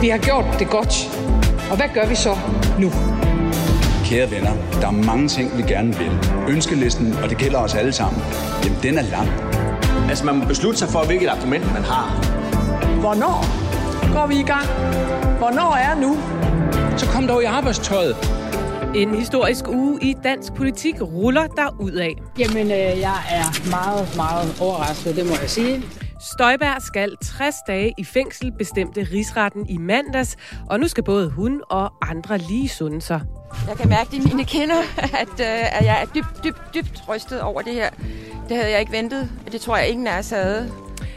Vi har gjort det godt. Og hvad gør vi så nu? Kære venner, der er mange ting, vi gerne vil. Ønskelisten, og det gælder os alle sammen, jamen den er lang. Altså, man må beslutte sig for, hvilket argument man har. Hvornår går vi i gang? Hvornår er nu? Så kom dog i arbejdstøjet. En historisk uge i dansk politik ruller der ud af. Jamen, øh, jeg er meget, meget overrasket, det må jeg sige. Støjberg skal 60 dage i fængsel, bestemte rigsretten i mandags, og nu skal både hun og andre lige sunde sig. Jeg kan mærke i mine kinder, at, øh, at jeg er dybt, dybt, dybt rystet over det her. Det havde jeg ikke ventet, og det tror jeg ingen af os havde.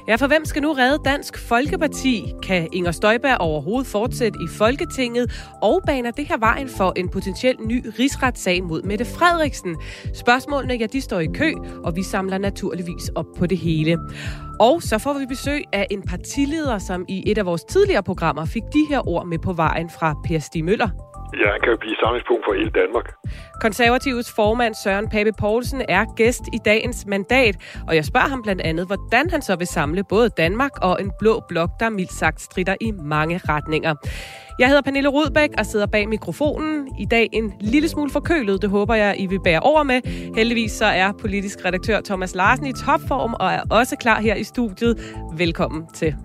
Ja, for hvem skal nu redde Dansk Folkeparti? Kan Inger Støjberg overhovedet fortsætte i Folketinget? Og baner det her vejen for en potentiel ny rigsretssag mod Mette Frederiksen? Spørgsmålene, ja, de står i kø, og vi samler naturligvis op på det hele. Og så får vi besøg af en partileder, som i et af vores tidligere programmer fik de her ord med på vejen fra Per Stig Møller. Ja, han kan jo blive samlingspunkt for hele Danmark. Konservativets formand Søren Pape Poulsen er gæst i dagens mandat, og jeg spørger ham blandt andet, hvordan han så vil samle både Danmark og en blå blok, der mildt sagt strider i mange retninger. Jeg hedder Pernille Rudbæk og sidder bag mikrofonen. I dag en lille smule forkølet, det håber jeg, I vil bære over med. Heldigvis så er politisk redaktør Thomas Larsen i topform og er også klar her i studiet. Velkommen til.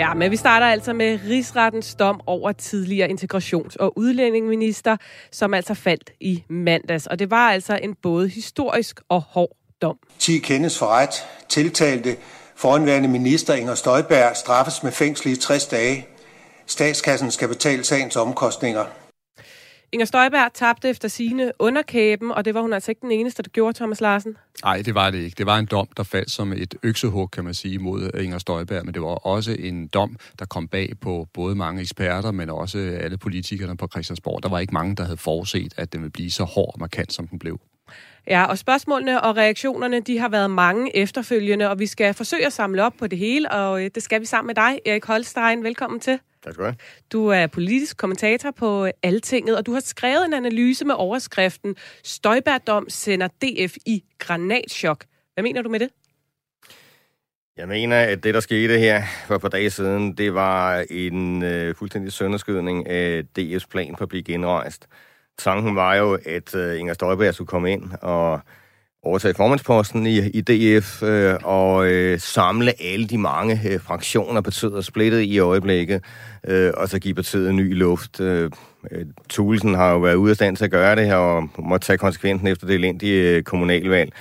Ja, men vi starter altså med rigsrettens dom over tidligere integrations- og udlændingeminister, som altså faldt i mandags. Og det var altså en både historisk og hård dom. 10 kendes for ret. Tiltalte foranværende minister Inger Støjberg straffes med fængsel i 60 dage. Statskassen skal betale sagens omkostninger. Inger Støjberg tabte efter sine underkæben, og det var hun altså ikke den eneste, der gjorde, Thomas Larsen. Nej, det var det ikke. Det var en dom, der faldt som et øksehug, kan man sige, mod Inger Støjberg, men det var også en dom, der kom bag på både mange eksperter, men også alle politikerne på Christiansborg. Der var ikke mange, der havde forudset, at den ville blive så hård og markant, som den blev. Ja, og spørgsmålene og reaktionerne, de har været mange efterfølgende, og vi skal forsøge at samle op på det hele, og øh, det skal vi sammen med dig, Erik Holstein. Velkommen til. Tak skal du have. Du er politisk kommentator på Altinget, og du har skrevet en analyse med overskriften Støjbærdom sender DF i granatschok. Hvad mener du med det? Jeg mener, at det, der skete her for et par dage siden, det var en øh, fuldstændig sønderskydning af DF's plan for at blive genrejst. Tanken var jo, at øh, Inger Støjberg skulle komme ind og overtage formandsposten i, i DF øh, og øh, samle alle de mange øh, fraktioner, partiet er splittet i øjeblikket, øh, og så give partiet ny luft. Øh, øh Tulsen har jo været ude af stand til at gøre det her, og må tage konsekvensen efter det elendige øh, kommunalvalg.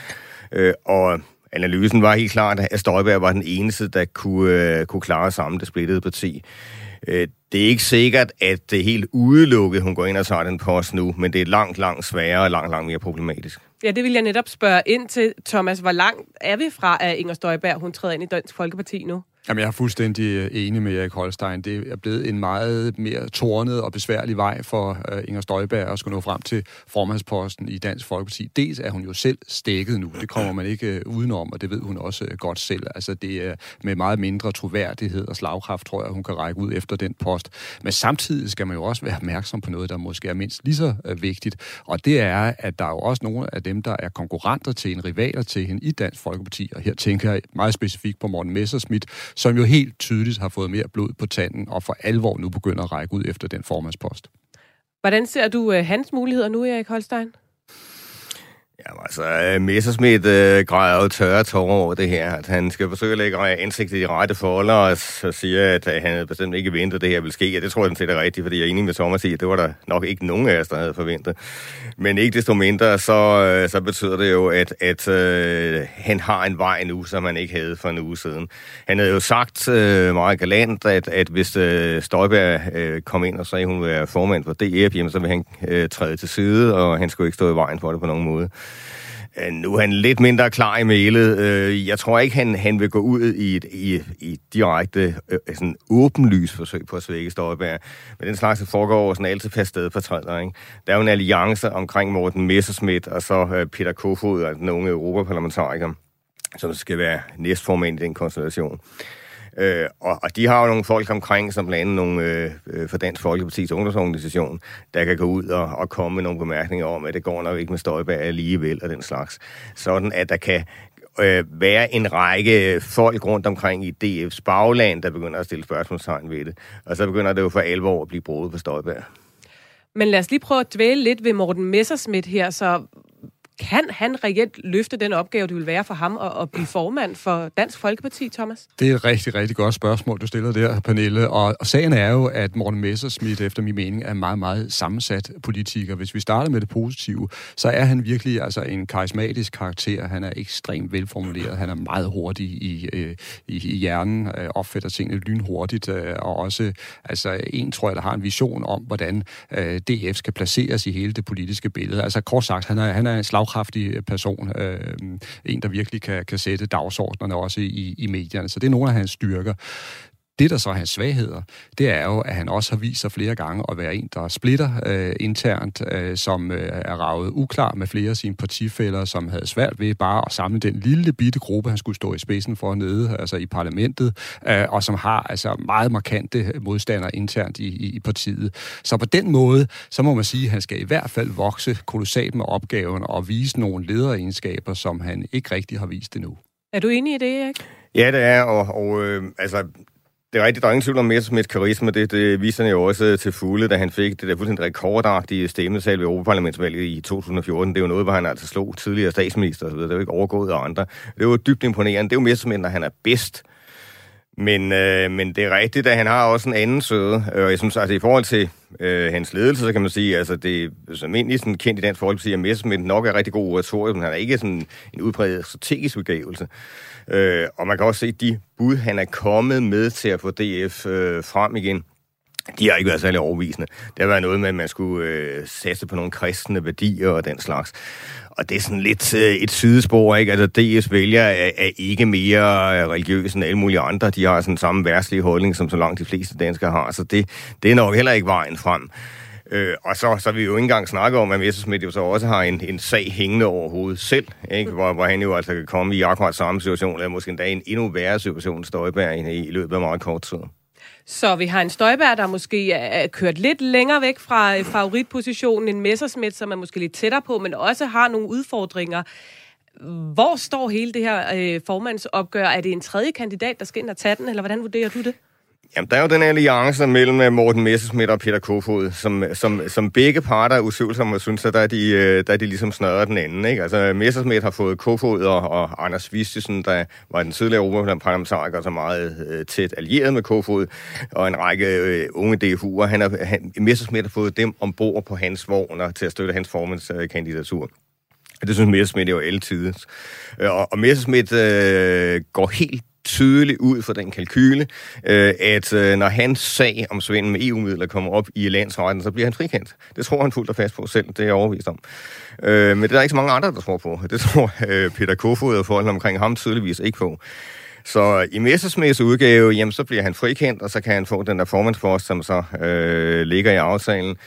Øh, og analysen var helt klart, at Støjberg var den eneste, der kunne, øh, kunne klare sammen det splittede parti. Øh, det er ikke sikkert, at det er helt udelukket, hun går ind og tager den post nu, men det er langt, langt sværere og langt, langt mere problematisk. Ja, det vil jeg netop spørge ind til, Thomas. Hvor langt er vi fra, at Inger Støjberg hun træder ind i Dansk Folkeparti nu? Jamen, jeg er fuldstændig øh, enig med Erik Holstein. Det er blevet en meget mere tornet og besværlig vej for øh, Inger Støjberg at skulle nå frem til formandsposten i Dansk Folkeparti. Dels er hun jo selv stækket nu. Det kommer man ikke øh, udenom, og det ved hun også godt selv. Altså, det er med meget mindre troværdighed og slagkraft, tror jeg, hun kan række ud efter den post. Men samtidig skal man jo også være opmærksom på noget, der måske er mindst lige så vigtigt. Og det er, at der er jo også nogle af dem, der er konkurrenter til en rivaler til hende i Dansk Folkeparti. Og her tænker jeg meget specifikt på Morten Messerschmidt, som jo helt tydeligt har fået mere blod på tanden, og for alvor nu begynder at række ud efter den formandspost. Hvordan ser du øh, hans muligheder nu, Erik Holstein? Jamen altså, øh, Messersmith øh, græder jo tørre tårer over det her. At han skal forsøge at lægge ansigtet i de rette folder, og så siger, at øh, han bestemt ikke ventet, at det her ville ske. Ja, det tror jeg, den er rigtigt, fordi jeg er enig med Thomas i, at det var der nok ikke nogen af os, der havde forventet. Men ikke desto mindre, så, øh, så betyder det jo, at, at øh, han har en vej nu, som han ikke havde for en uge siden. Han havde jo sagt øh, meget galant, at, at hvis øh, Støjberg øh, kom ind og sagde, at hun ville være formand for DF, jamen, så ville han øh, træde til side, og han skulle ikke stå i vejen for det på nogen måde. Øh, nu er han lidt mindre klar i mailet. Øh, jeg tror ikke, han, han vil gå ud i et i, i direkte øh, sådan åbenlys forsøg på at svække Støjberg. Men den slags foregår over sådan altid fast sted på træder, ikke? Der er jo en alliance omkring Morten Messerschmidt og så Peter Kofod, altså den unge europaparlamentariker, som skal være næstformand i den konstellation. Øh, og, og de har jo nogle folk omkring, som blandt andet nogle øh, øh, for Dansk Folkeparti's ungdomsorganisation, der kan gå ud og, og komme med nogle bemærkninger om, at det går nok ikke med Støjberg alligevel og den slags. Sådan at der kan øh, være en række folk rundt omkring i DF's bagland, der begynder at stille spørgsmålstegn ved det. Og så begynder det jo for alvor at blive brudt på Støjberg. Men lad os lige prøve at dvæle lidt ved Morten Messersmith her. Så kan han reelt løfte den opgave, det vil være for ham at, at blive formand for Dansk Folkeparti, Thomas? Det er et rigtig, rigtig godt spørgsmål, du stiller der, Pernille. Og, og sagen er jo, at Morten Messersmith, efter min mening, er en meget, meget sammensat politiker. Hvis vi starter med det positive, så er han virkelig altså, en karismatisk karakter. Han er ekstremt velformuleret. Han er meget hurtig i, øh, i, i hjernen, øh, opfatter tingene lynhurtigt, øh, og også altså, en, tror jeg, der har en vision om, hvordan øh, DF skal placeres i hele det politiske billede. Altså kort sagt, han er, han er en slagkraft slagkraftig øh, person. Øh, en, der virkelig kan, kan sætte dagsordnerne også i, i medierne. Så det er nogle af hans styrker. Det, der så er hans svagheder, det er jo, at han også har vist sig flere gange at være en, der splitter øh, internt, øh, som øh, er ravet uklar med flere af sine partifælder, som havde svært ved bare at samle den lille bitte gruppe, han skulle stå i spidsen for nede, altså i parlamentet, øh, og som har altså meget markante modstandere internt i, i, i partiet. Så på den måde, så må man sige, at han skal i hvert fald vokse kolossalt med opgaven og vise nogle lederegenskaber, som han ikke rigtig har vist endnu. Er du enig i det, Erik? Ja, det er, og, og øh, altså, det er rigtigt, der er ingen tvivl om Messersmiths karisma. Det, det viste han jo også øh, til fulde, da han fik det der fuldstændig rekordagtige stemmesal ved Europaparlamentsvalget i 2014. Det er jo noget, hvor han altså slog tidligere statsminister osv. Det er jo ikke overgået af andre. Det var dybt imponerende. Det er jo Messersmith, når han er bedst. Men, øh, men det er rigtigt, at han har også en anden søde. Øh, og jeg synes, altså i forhold til øh, hans ledelse, så kan man sige, altså det som egentlig sådan kendt i Dansk Folkeparti, at Messersmith nok er rigtig god oratorisk, men han er ikke sådan en udbredt strategisk udgavelse. Øh, og man kan også se, de bud, han er kommet med til at få DF øh, frem igen, de har ikke været særlig overvisende. Det har været noget med, at man skulle øh, sætte på nogle kristne værdier og den slags. Og det er sådan lidt øh, et sidespor, ikke? Altså, DS vælger er, er ikke mere religiøse end alle mulige andre. De har sådan samme værtslige holdning, som så langt de fleste danskere har. Så det, det er nok heller ikke vejen frem. Øh, og så, så vi jo ikke engang snakke om, at Messerschmidt jo så også har en, en sag hængende over hovedet selv, ikke? Hvor, hvor han jo altså kan komme i akkurat samme situation, eller måske endda en endnu værre situation, Støjberg i, i løbet af meget kort tid. Så vi har en Støjberg, der måske er kørt lidt længere væk fra øh, favoritpositionen, en Messerschmidt, som er måske lidt tættere på, men også har nogle udfordringer. Hvor står hele det her øh, formandsopgør? Er det en tredje kandidat, der skal ind og tage den, eller hvordan vurderer du det? Jamen, der er jo den alliance mellem øh, Morten Messerschmidt og Peter Kofod, som, som, som begge parter er usivlsomme og synes, at der er de, øh, der er de ligesom snørret den anden. Ikke? Altså, Messerschmidt har fået Kofod og, og Anders Vistesen, der var den tidligere Europaparlamentariker, så meget øh, tæt allieret med Kofod, og en række øh, unge DFU'er. Han har, han, Messerschmidt har fået dem ombord på hans vogner til at støtte hans formandskandidatur. Øh, det synes Messerschmidt jo altid. Øh, og, og Messerschmidt øh, går helt tydeligt ud fra den kalkyle, øh, at øh, når hans sag om svindel med EU-midler kommer op i landsretten, så bliver han frikendt. Det tror han fuldt og fast på selv, det er jeg overvist om. Øh, men det er der ikke så mange andre, der tror på. Det tror øh, Peter Kofod og forholdene omkring ham tydeligvis ikke på. Så øh, i Messersmiths udgave, jamen, så bliver han frikendt, og så kan han få den der formandspost, som så øh, ligger i aftalen.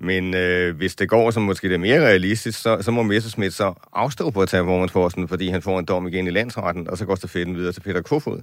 Men øh, hvis det går, som måske det er mere realistisk, så, så må Messerschmidt så afstå på at tage formandsposten, fordi han får en dom igen i landsretten, og så går stafetten videre til Peter Kofod.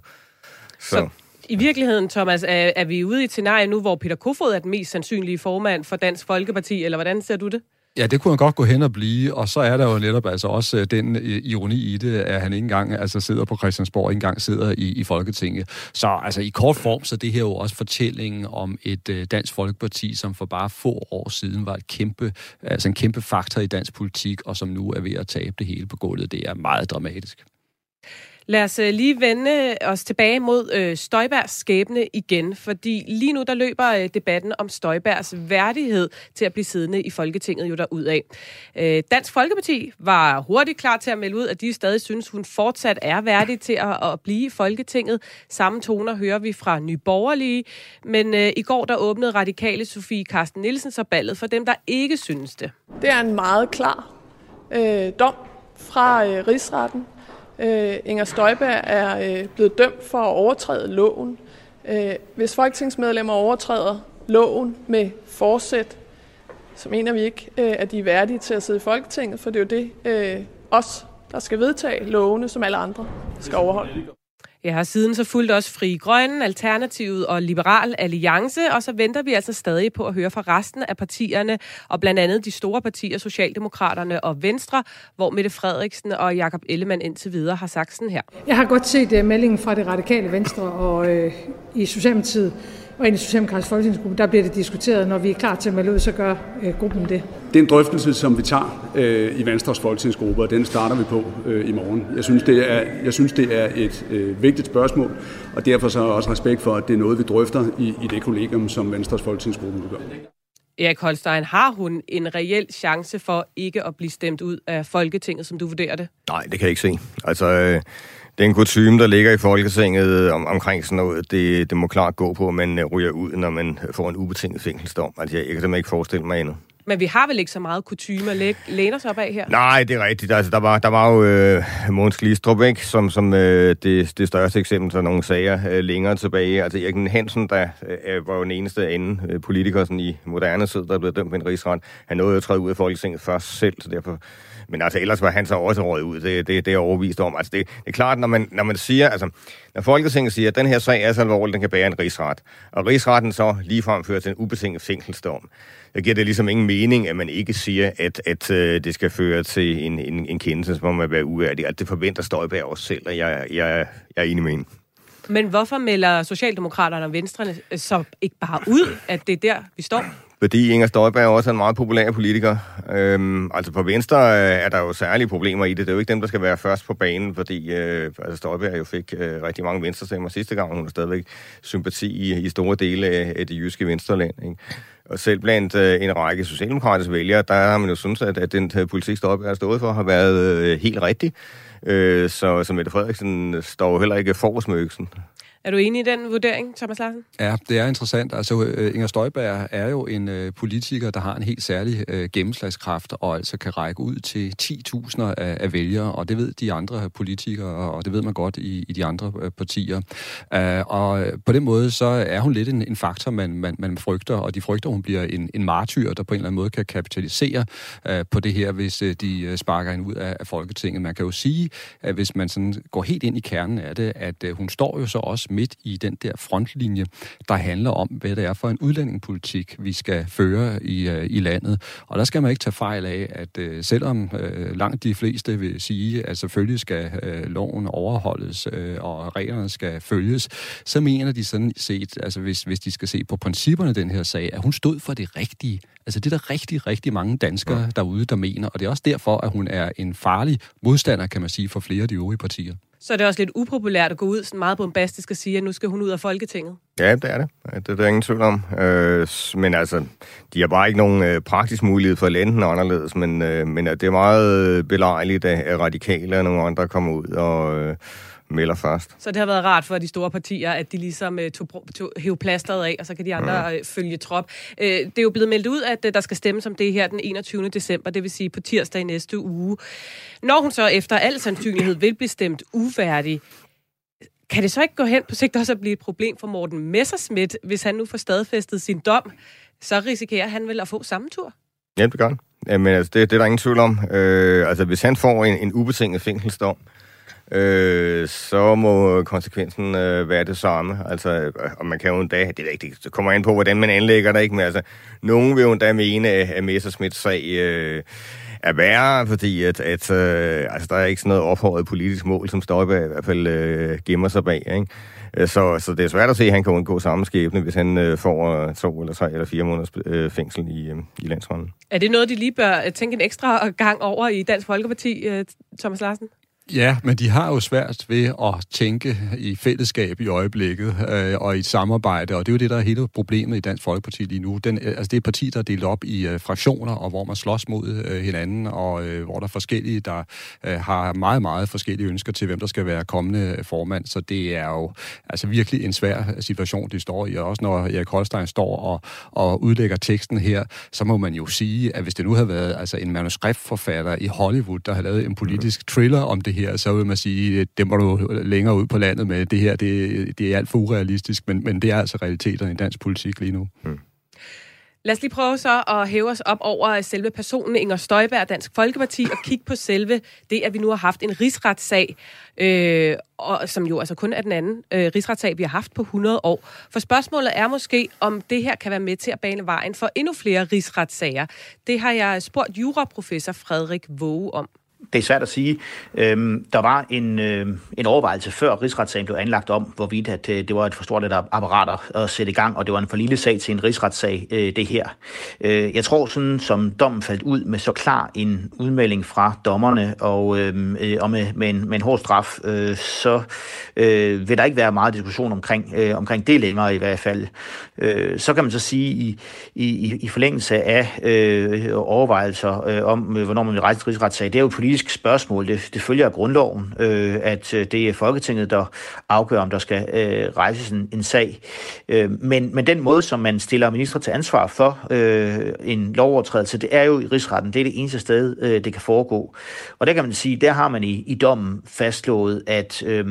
Så, så i virkeligheden, Thomas, er, er vi ude i et scenarie nu, hvor Peter Kofod er den mest sandsynlige formand for Dansk Folkeparti, eller hvordan ser du det? Ja, det kunne han godt gå hen og blive, og så er der jo netop altså også øh, den øh, ironi i det, at han ikke engang altså, sidder på Christiansborg, ikke engang sidder i, i Folketinget. Så altså i kort form, så det her jo også fortællingen om et øh, dansk folkeparti, som for bare få år siden var et kæmpe, altså en kæmpe faktor i dansk politik, og som nu er ved at tabe det hele på gulvet. Det er meget dramatisk. Lad os øh, lige vende øh, os tilbage mod øh, Støjbergs skæbne igen, fordi lige nu der løber øh, debatten om Støjbergs værdighed til at blive siddende i Folketinget jo derudad. Øh, Dansk Folkeparti var hurtigt klar til at melde ud, at de stadig synes, hun fortsat er værdig til at, at blive i Folketinget. Samme toner hører vi fra Nyborgerlige, men øh, i går der åbnede radikale Sofie Karsten Nielsen så ballet for dem, der ikke synes det. Det er en meget klar øh, dom fra øh, rigsretten, Øh, Inger Støjberg er øh, blevet dømt for at overtræde loven. Øh, hvis folketingsmedlemmer overtræder loven med forsæt, så mener vi ikke, øh, at de er værdige til at sidde i Folketinget, for det er jo det, øh, os, der skal vedtage lovene, som alle andre skal overholde. Jeg har siden så fulgt også Fri Grønne, Alternativet og Liberal Alliance, og så venter vi altså stadig på at høre fra resten af partierne, og blandt andet de store partier, Socialdemokraterne og Venstre, hvor Mette Frederiksen og Jakob Ellemann indtil videre har sagt sådan her. Jeg har godt set uh, meldingen fra det radikale Venstre og uh, i Socialdemokratiet og i den socialdemokratiske folketingsgruppe, der bliver det diskuteret. Når vi er klar til at melde ud, så gør uh, gruppen det. Det er en drøftelse, som vi tager øh, i Venstres folketingsgruppe, og den starter vi på øh, i morgen. Jeg synes, det er, jeg synes, det er et øh, vigtigt spørgsmål, og derfor så også respekt for, at det er noget, vi drøfter i, i det kollegium, som Venstres folketingsgruppe gør. Erik Holstein, har hun en reel chance for ikke at blive stemt ud af Folketinget, som du vurderer det? Nej, det kan jeg ikke se. Altså, øh, den kutume, der ligger i Folketinget om, omkring sådan noget, det, det må klart gå på, at man ryger ud, når man får en ubetinget fængselsdom. Altså, jeg, jeg kan simpelthen ikke forestille mig endnu. Men vi har vel ikke så meget kutume at læne os op af her? Nej, det er rigtigt. Altså, der, var, der var jo øh, Måns Glistrup, ikke? som, som øh, det, det største eksempel til nogle sager øh, længere tilbage. Altså Erik Hansen, der øh, var jo den eneste anden øh, politiker sådan, i moderne tid, der blev dømt med en rigsret. Han nåede jo at træde ud af Folketinget først selv, så derfor men altså, ellers var han så også råd ud. Det, det, det er overvist om. Altså, det, det er klart, når man, når man siger, altså, når Folketinget siger, at den her sag er så alvorlig, den kan bære en rigsret, og rigsretten så ligefrem fører til en ubetinget fængselsdom, så giver det ligesom ingen mening, at man ikke siger, at, at øh, det skal føre til en, en, en kendelse, som man være uværdig. At altså, det forventer Støjberg også selv, og jeg, jeg, jeg er enig med hende. Men hvorfor melder Socialdemokraterne og Venstre så ikke bare ud, at det er der, vi står? Fordi Inger Støjberg er en meget populær politiker. Øhm, altså på Venstre øh, er der jo særlige problemer i det. Det er jo ikke dem, der skal være først på banen, fordi øh, altså Støjberg jo fik øh, rigtig mange venstrestemmer sidste gang. Hun har stadigvæk sympati i, i store dele af, af det jyske venstreland. Ikke? Og selv blandt øh, en række socialdemokratiske vælgere, der har man jo synes, at, at den øh, politik, Støjberg har stået for, har været øh, helt rigtig. Øh, så, så Mette Frederiksen står jo heller ikke forrest med øksen. Er du enig i den vurdering, Thomas Larsen? Ja, det er interessant. Altså, øh, Inger Støjberg er jo en øh, politiker, der har en helt særlig øh, gennemslagskraft, og altså kan række ud til 10.000 af, af vælgere, og det ved de andre politikere, og det ved man godt i, i de andre øh, partier. Uh, og på den måde, så er hun lidt en, en faktor, man, man, man frygter, og de frygter, hun bliver en, en martyr, der på en eller anden måde kan kapitalisere uh, på det her, hvis uh, de sparker hende ud af, af Folketinget. Man kan jo sige, at hvis man sådan går helt ind i kernen af det, at uh, hun står jo så også midt i den der frontlinje, der handler om, hvad det er for en udlændingepolitik, vi skal føre i, uh, i landet. Og der skal man ikke tage fejl af, at uh, selvom uh, langt de fleste vil sige, at selvfølgelig skal uh, loven overholdes, uh, og reglerne skal følges, så mener de sådan set, altså hvis, hvis de skal se på principperne den her sag, at hun stod for det rigtige. Altså det er der rigtig, rigtig mange danskere ja. derude, der mener, og det er også derfor, at hun er en farlig modstander, kan man sige, for flere af de øvrige partier. Så er det også lidt upopulært at gå ud sådan meget bombastisk og sige, at nu skal hun ud af Folketinget. Ja, det er det. Det er der ingen tvivl om. Øh, men altså, de har bare ikke nogen øh, praktisk mulighed for at lande den anderledes, men, øh, men det er meget øh, belejligt, at radikale og nogle andre kommer ud og... Øh, melder først. Så det har været rart for de store partier, at de ligesom øh, tog, tog, hæv plasteret af, og så kan de andre ja. Øh, følge trop. Øh, det er jo blevet meldt ud, at der skal stemmes om det her den 21. december, det vil sige på tirsdag i næste uge. Når hun så efter al sandsynlighed vil blive stemt uværdig, kan det så ikke gå hen på sigt også at blive et problem for Morten Messerschmidt, hvis han nu får stadfæstet sin dom? Så risikerer han vel at få samme tur? Ja, det gør han. Men altså, det, det er der ingen tvivl om. Øh, altså, hvis han får en, en ubetinget fængselsdom, øh, Øh, så må konsekvensen øh, være det samme. Altså, øh, og man kan jo endda, det er rigtigt, så kommer ind på, hvordan man anlægger det, ikke? Men altså, nogen vil jo endda mene, at Messersmiths sag øh, er værre, fordi at, at øh, altså, der er ikke sådan noget ophøjet politisk mål, som Støjberg i hvert fald øh, gemmer sig bag, ikke? Øh, så, så det er svært at se, at han kan undgå samme skæbne, hvis han øh, får to eller tre eller fire måneders øh, fængsel i, øh, i landsretten. Er det noget, de lige bør tænke en ekstra gang over i Dansk Folkeparti, øh, Thomas Larsen? Ja, men de har jo svært ved at tænke i fællesskab i øjeblikket øh, og i et samarbejde, og det er jo det, der er hele problemet i Dansk Folkeparti lige nu. Den, øh, altså det er et parti, der er delt op i øh, fraktioner, og hvor man slås mod øh, hinanden, og øh, hvor der er forskellige, der øh, har meget, meget forskellige ønsker til, hvem der skal være kommende øh, formand. Så det er jo altså virkelig en svær øh, situation, de står i. Og også når Erik Holstein står og, og udlægger teksten her, så må man jo sige, at hvis det nu havde været altså en manuskriptforfatter i Hollywood, der havde lavet en politisk thriller om det her, så vil man sige, det må du længere ud på landet med. Det her, det, det er alt for urealistisk, men, men det er altså realiteterne i dansk politik lige nu. Mm. Lad os lige prøve så at hæve os op over selve personen Inger Støjberg Dansk Folkeparti og kigge på selve det, at vi nu har haft en rigsretssag, øh, og, som jo altså kun er den anden øh, rigsretssag, vi har haft på 100 år. For spørgsmålet er måske, om det her kan være med til at bane vejen for endnu flere rigsretssager. Det har jeg spurgt juraprofessor Frederik Våge om det er svært at sige. Øhm, der var en, øh, en overvejelse før rigsretssagen blev anlagt om, hvorvidt at, øh, det var et for stort apparat at sætte i gang, og det var en for lille sag til en rigsretssag, øh, det her. Øh, jeg tror, sådan som dommen faldt ud med så klar en udmelding fra dommerne, og, øhm, øh, og med, med, en, med en hård straf, øh, så øh, vil der ikke være meget diskussion omkring, øh, omkring det længere i hvert fald. Øh, så kan man så sige, i, i, i forlængelse af øh, overvejelser øh, om, øh, hvornår man vil rejse en rigsretssag, det er jo politisk spørgsmål. Det, det følger af grundloven, øh, at øh, det er Folketinget, der afgør, om der skal øh, rejses en, en sag. Øh, men, men den måde, som man stiller minister til ansvar for øh, en lovovertrædelse, det er jo i rigsretten. Det er det eneste sted, øh, det kan foregå. Og der kan man sige, der har man i, i dommen fastslået, at øh,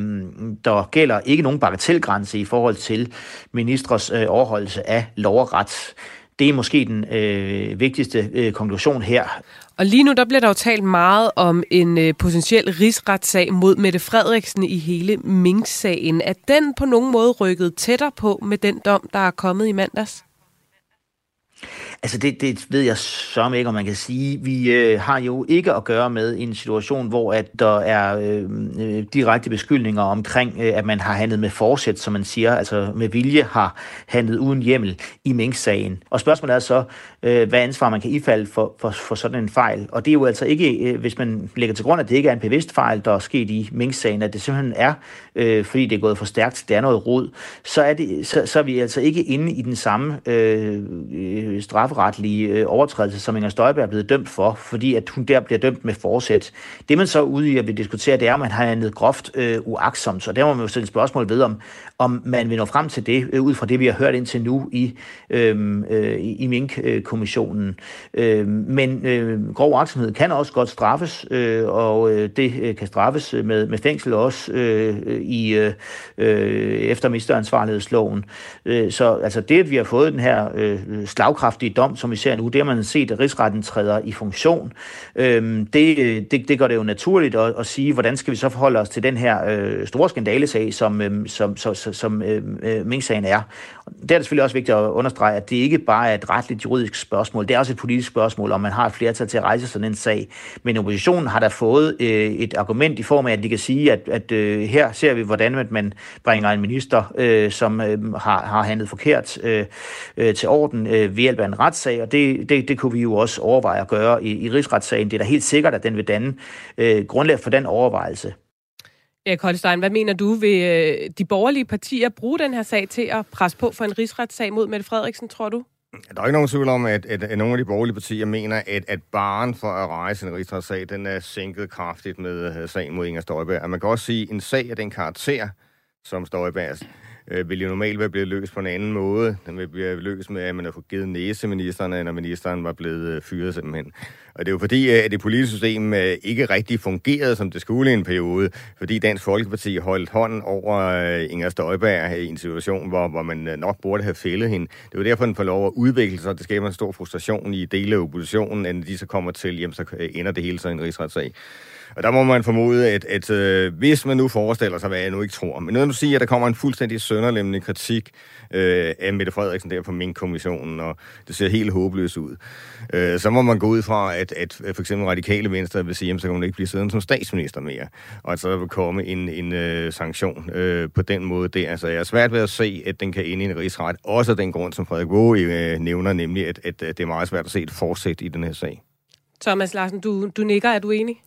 der gælder ikke nogen bagatelgrænse i forhold til ministres øh, overholdelse af lov og ret. Det er måske den øh, vigtigste øh, konklusion her. Og lige nu der bliver der jo talt meget om en øh, potentiel rigsretssag mod Mette Frederiksen i hele Mink-sagen. Er den på nogen måde rykket tættere på med den dom, der er kommet i mandags? Altså det, det ved jeg så ikke, om man kan sige. Vi øh, har jo ikke at gøre med en situation, hvor at der er øh, øh, direkte beskyldninger omkring, øh, at man har handlet med forsæt, som man siger, altså med vilje har handlet uden hjemmel i Mink-sagen. Og spørgsmålet er så, øh, hvad ansvar man kan ifalde for, for, for sådan en fejl. Og det er jo altså ikke, øh, hvis man lægger til grund, at det ikke er en bevidst fejl, der er sket i Mink-sagen, at det simpelthen er, øh, fordi det er gået for stærkt, det er noget rod, så er, det, så, så er vi altså ikke inde i den samme øh, øh straf strafferetlige øh, overtrædelse, som Inger Støjberg er blevet dømt for, fordi at hun der bliver dømt med forsæt. Det man så ude i at vi diskuterer, det er, om man har andet groft øh, uaksomt, så der må man jo stille spørgsmål ved, om, om man vil nå frem til det, øh, ud fra det, vi har hørt indtil nu i, øh, øh, i Mink-kommissionen. Øh, men øh, grov uaksomhed kan også godt straffes, øh, og øh, det øh, kan straffes med, med fængsel også øh, i øh, øh efter misteransvarlighedsloven. Øh, så altså det, at vi har fået den her øh, slagkraftige dom, som vi ser nu, det har man set, at rigsretten træder i funktion. Øh, det, det, det gør det jo naturligt at, at sige, hvordan skal vi så forholde os til den her øh, store skandalesag, som, øh, som, som, som øhm, øh, Mink-sagen er. Der er det selvfølgelig også vigtigt at understrege, at det ikke bare er et retligt juridisk spørgsmål, det er også et politisk spørgsmål, om man har et flertal til at rejse sådan en sag. Men oppositionen har da fået øh, et argument i form af, at de kan sige, at, at øh, her ser vi, hvordan man bringer en minister, øh, som øh, har, har handlet forkert øh, øh, til orden øh, ved hjælp af en retssag, og det, det, det kunne vi jo også overveje at gøre i, i rigsretssagen. Det er da helt sikkert, at den vil danne øh, grundlag for den overvejelse. Erik Holstein, hvad mener du, vil øh, de borgerlige partier bruge den her sag til at presse på for en rigsretssag mod Mette Frederiksen, tror du? Der er ikke nogen tvivl om, at, at, at nogle af de borgerlige partier mener, at, at baren for at rejse en rigsretssag, den er sænket kraftigt med uh, sagen mod Inger Støjberg. Og man kan også sige, at en sag af den karakter, som Støjbergs, øh, vil jo normalt være blevet løst på en anden måde. Den vil blive løst med, at man har fået givet næseministeren, når ministeren var blevet øh, fyret simpelthen. Og det er jo fordi, øh, at det politiske system øh, ikke rigtig fungerede, som det skulle i en periode, fordi Dansk Folkeparti holdt hånden over øh, Inger Støjberg øh, i en situation, hvor, hvor man øh, nok burde have fældet hende. Det var derfor, den får lov at udvikle sig, og det skaber en stor frustration i dele af oppositionen, at de så kommer til, jamen så ender det hele så i en rigsretssag. Og der må man formode, at, at øh, hvis man nu forestiller sig, hvad jeg nu ikke tror, men når du siger, at der kommer en fuldstændig sønderlemmende kritik øh, af Mette Frederiksen der på min kommissionen, og det ser helt håbløst ud, øh, så må man gå ud fra, at, at for eksempel radikale venstre vil sige, at så kan hun ikke blive siddende som statsminister mere, og at så vil komme en, en øh, sanktion øh, på den måde der. Altså, jeg er svært ved at se, at den kan ende i en rigsret, også af den grund, som Frederik Våge øh, nævner, nemlig at, at, at det er meget svært at se et forsæt i den her sag. Thomas Larsen, du, du nikker. Er du enig?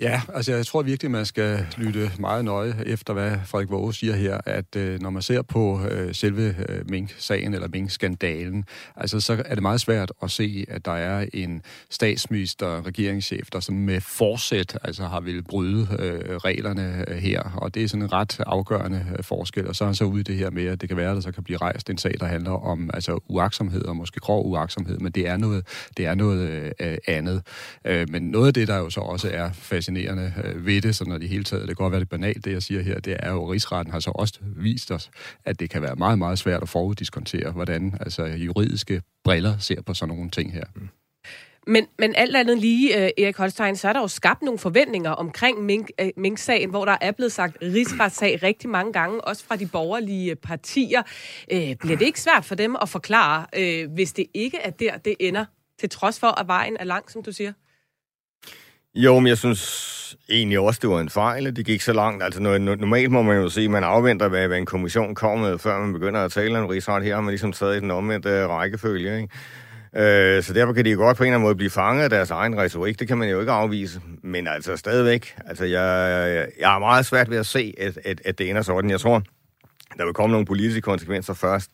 Ja, altså jeg tror virkelig, man skal lytte meget nøje efter, hvad Frederik Våge siger her, at øh, når man ser på øh, selve øh, Mink-sagen eller Mink-skandalen, altså så er det meget svært at se, at der er en statsminister, regeringschef, der sådan med forsæt altså har ville bryde øh, reglerne øh, her, og det er sådan en ret afgørende øh, forskel, og så er han så ude i det her med, at det kan være, at der så kan blive rejst en sag, der handler om altså uaksomhed, og måske grov uaksomhed, men det er noget, det er noget øh, andet. Øh, men noget af det, der jo så også er fascinerende øh, ved det, så når det hele taget, det kan godt være det banalt, det jeg siger her, det er jo, at rigsretten har så også vist os, at det kan være meget, meget svært at foruddiskontere, hvordan altså, juridiske briller ser på sådan nogle ting her. Mm. Men, men alt andet lige, øh, Erik Holstein, så er der jo skabt nogle forventninger omkring Mink, øh, Mink-sagen, hvor der er blevet sagt rigsretssag rigtig mange gange, også fra de borgerlige partier. Uh, bliver det ikke svært for dem at forklare, hvis det ikke er der, det ender, til trods for, at vejen er lang, som du siger? Jo, men jeg synes egentlig også, det var en fejl, det gik så langt. Altså normalt må man jo sige, at man afventer, hvad, hvad en kommission kommer med, før man begynder at tale om rigsret. Her har man ligesom taget i den omvendte øh, rækkefølge, ikke? Øh, så derfor kan de godt på en eller anden måde blive fanget af deres egen retorik. Det kan man jo ikke afvise. Men altså stadigvæk, altså jeg, jeg er meget svært ved at se, at, at, at det ender sådan. Jeg tror, der vil komme nogle politiske konsekvenser først.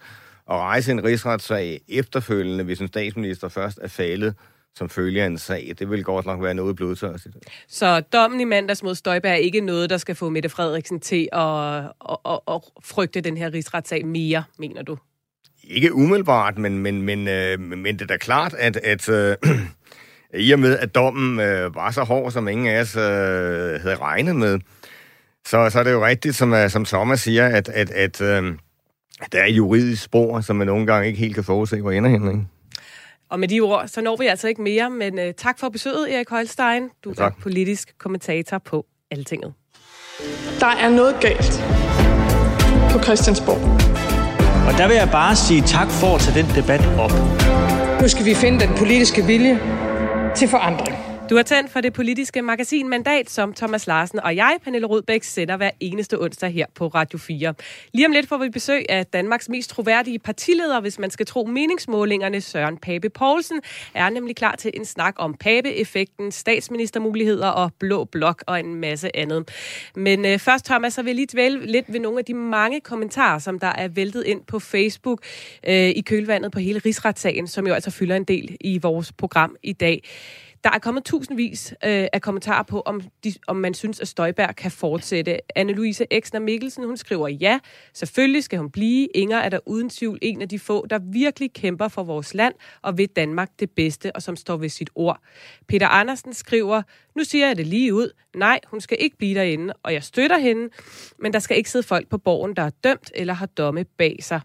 At rejse en rigsretssag efterfølgende, hvis en statsminister først er faldet, som følger en sag, det vil godt nok være noget blodtørstigt. Så dommen i mandags mod Støjberg er ikke noget, der skal få Mette Frederiksen til at, at, at, at frygte den her rigsretssag mere, mener du? Ikke umiddelbart, men, men, men, øh, men det er da klart, at, at øh, i og med, at dommen øh, var så hård, som ingen af os øh, havde regnet med, så, så er det jo rigtigt, som, øh, som Thomas siger, at, at, at øh, der er juridisk spor, som man nogle gange ikke helt kan forudse, hvor ender hen, ikke? Og med de ord, så når vi altså ikke mere, men uh, tak for besøget, Erik Holstein. Du ja, er politisk kommentator på Altinget. Der er noget galt på Christiansborg. Og der vil jeg bare sige tak for at tage den debat op. Nu skal vi finde den politiske vilje til forandring. Du har tændt for det politiske magasin Mandat, som Thomas Larsen og jeg, Pernille Rudbæk, sender hver eneste onsdag her på Radio 4. Lige om lidt får vi besøg af Danmarks mest troværdige partileder, hvis man skal tro meningsmålingerne. Søren Pape Poulsen er nemlig klar til en snak om Pape-effekten, statsministermuligheder og blå blok og en masse andet. Men øh, først, Thomas, så vil jeg lige dvæle lidt ved nogle af de mange kommentarer, som der er væltet ind på Facebook øh, i kølvandet på hele rigsretssagen, som jo altså fylder en del i vores program i dag. Der er kommet tusindvis øh, af kommentarer på, om, de, om man synes, at Støjberg kan fortsætte. Anne-Louise Eksner Mikkelsen, hun skriver, ja, selvfølgelig skal hun blive. Inger er der uden tvivl en af de få, der virkelig kæmper for vores land og ved Danmark det bedste, og som står ved sit ord. Peter Andersen skriver, nu siger jeg det lige ud. Nej, hun skal ikke blive derinde, og jeg støtter hende, men der skal ikke sidde folk på borgen, der er dømt eller har domme bag sig.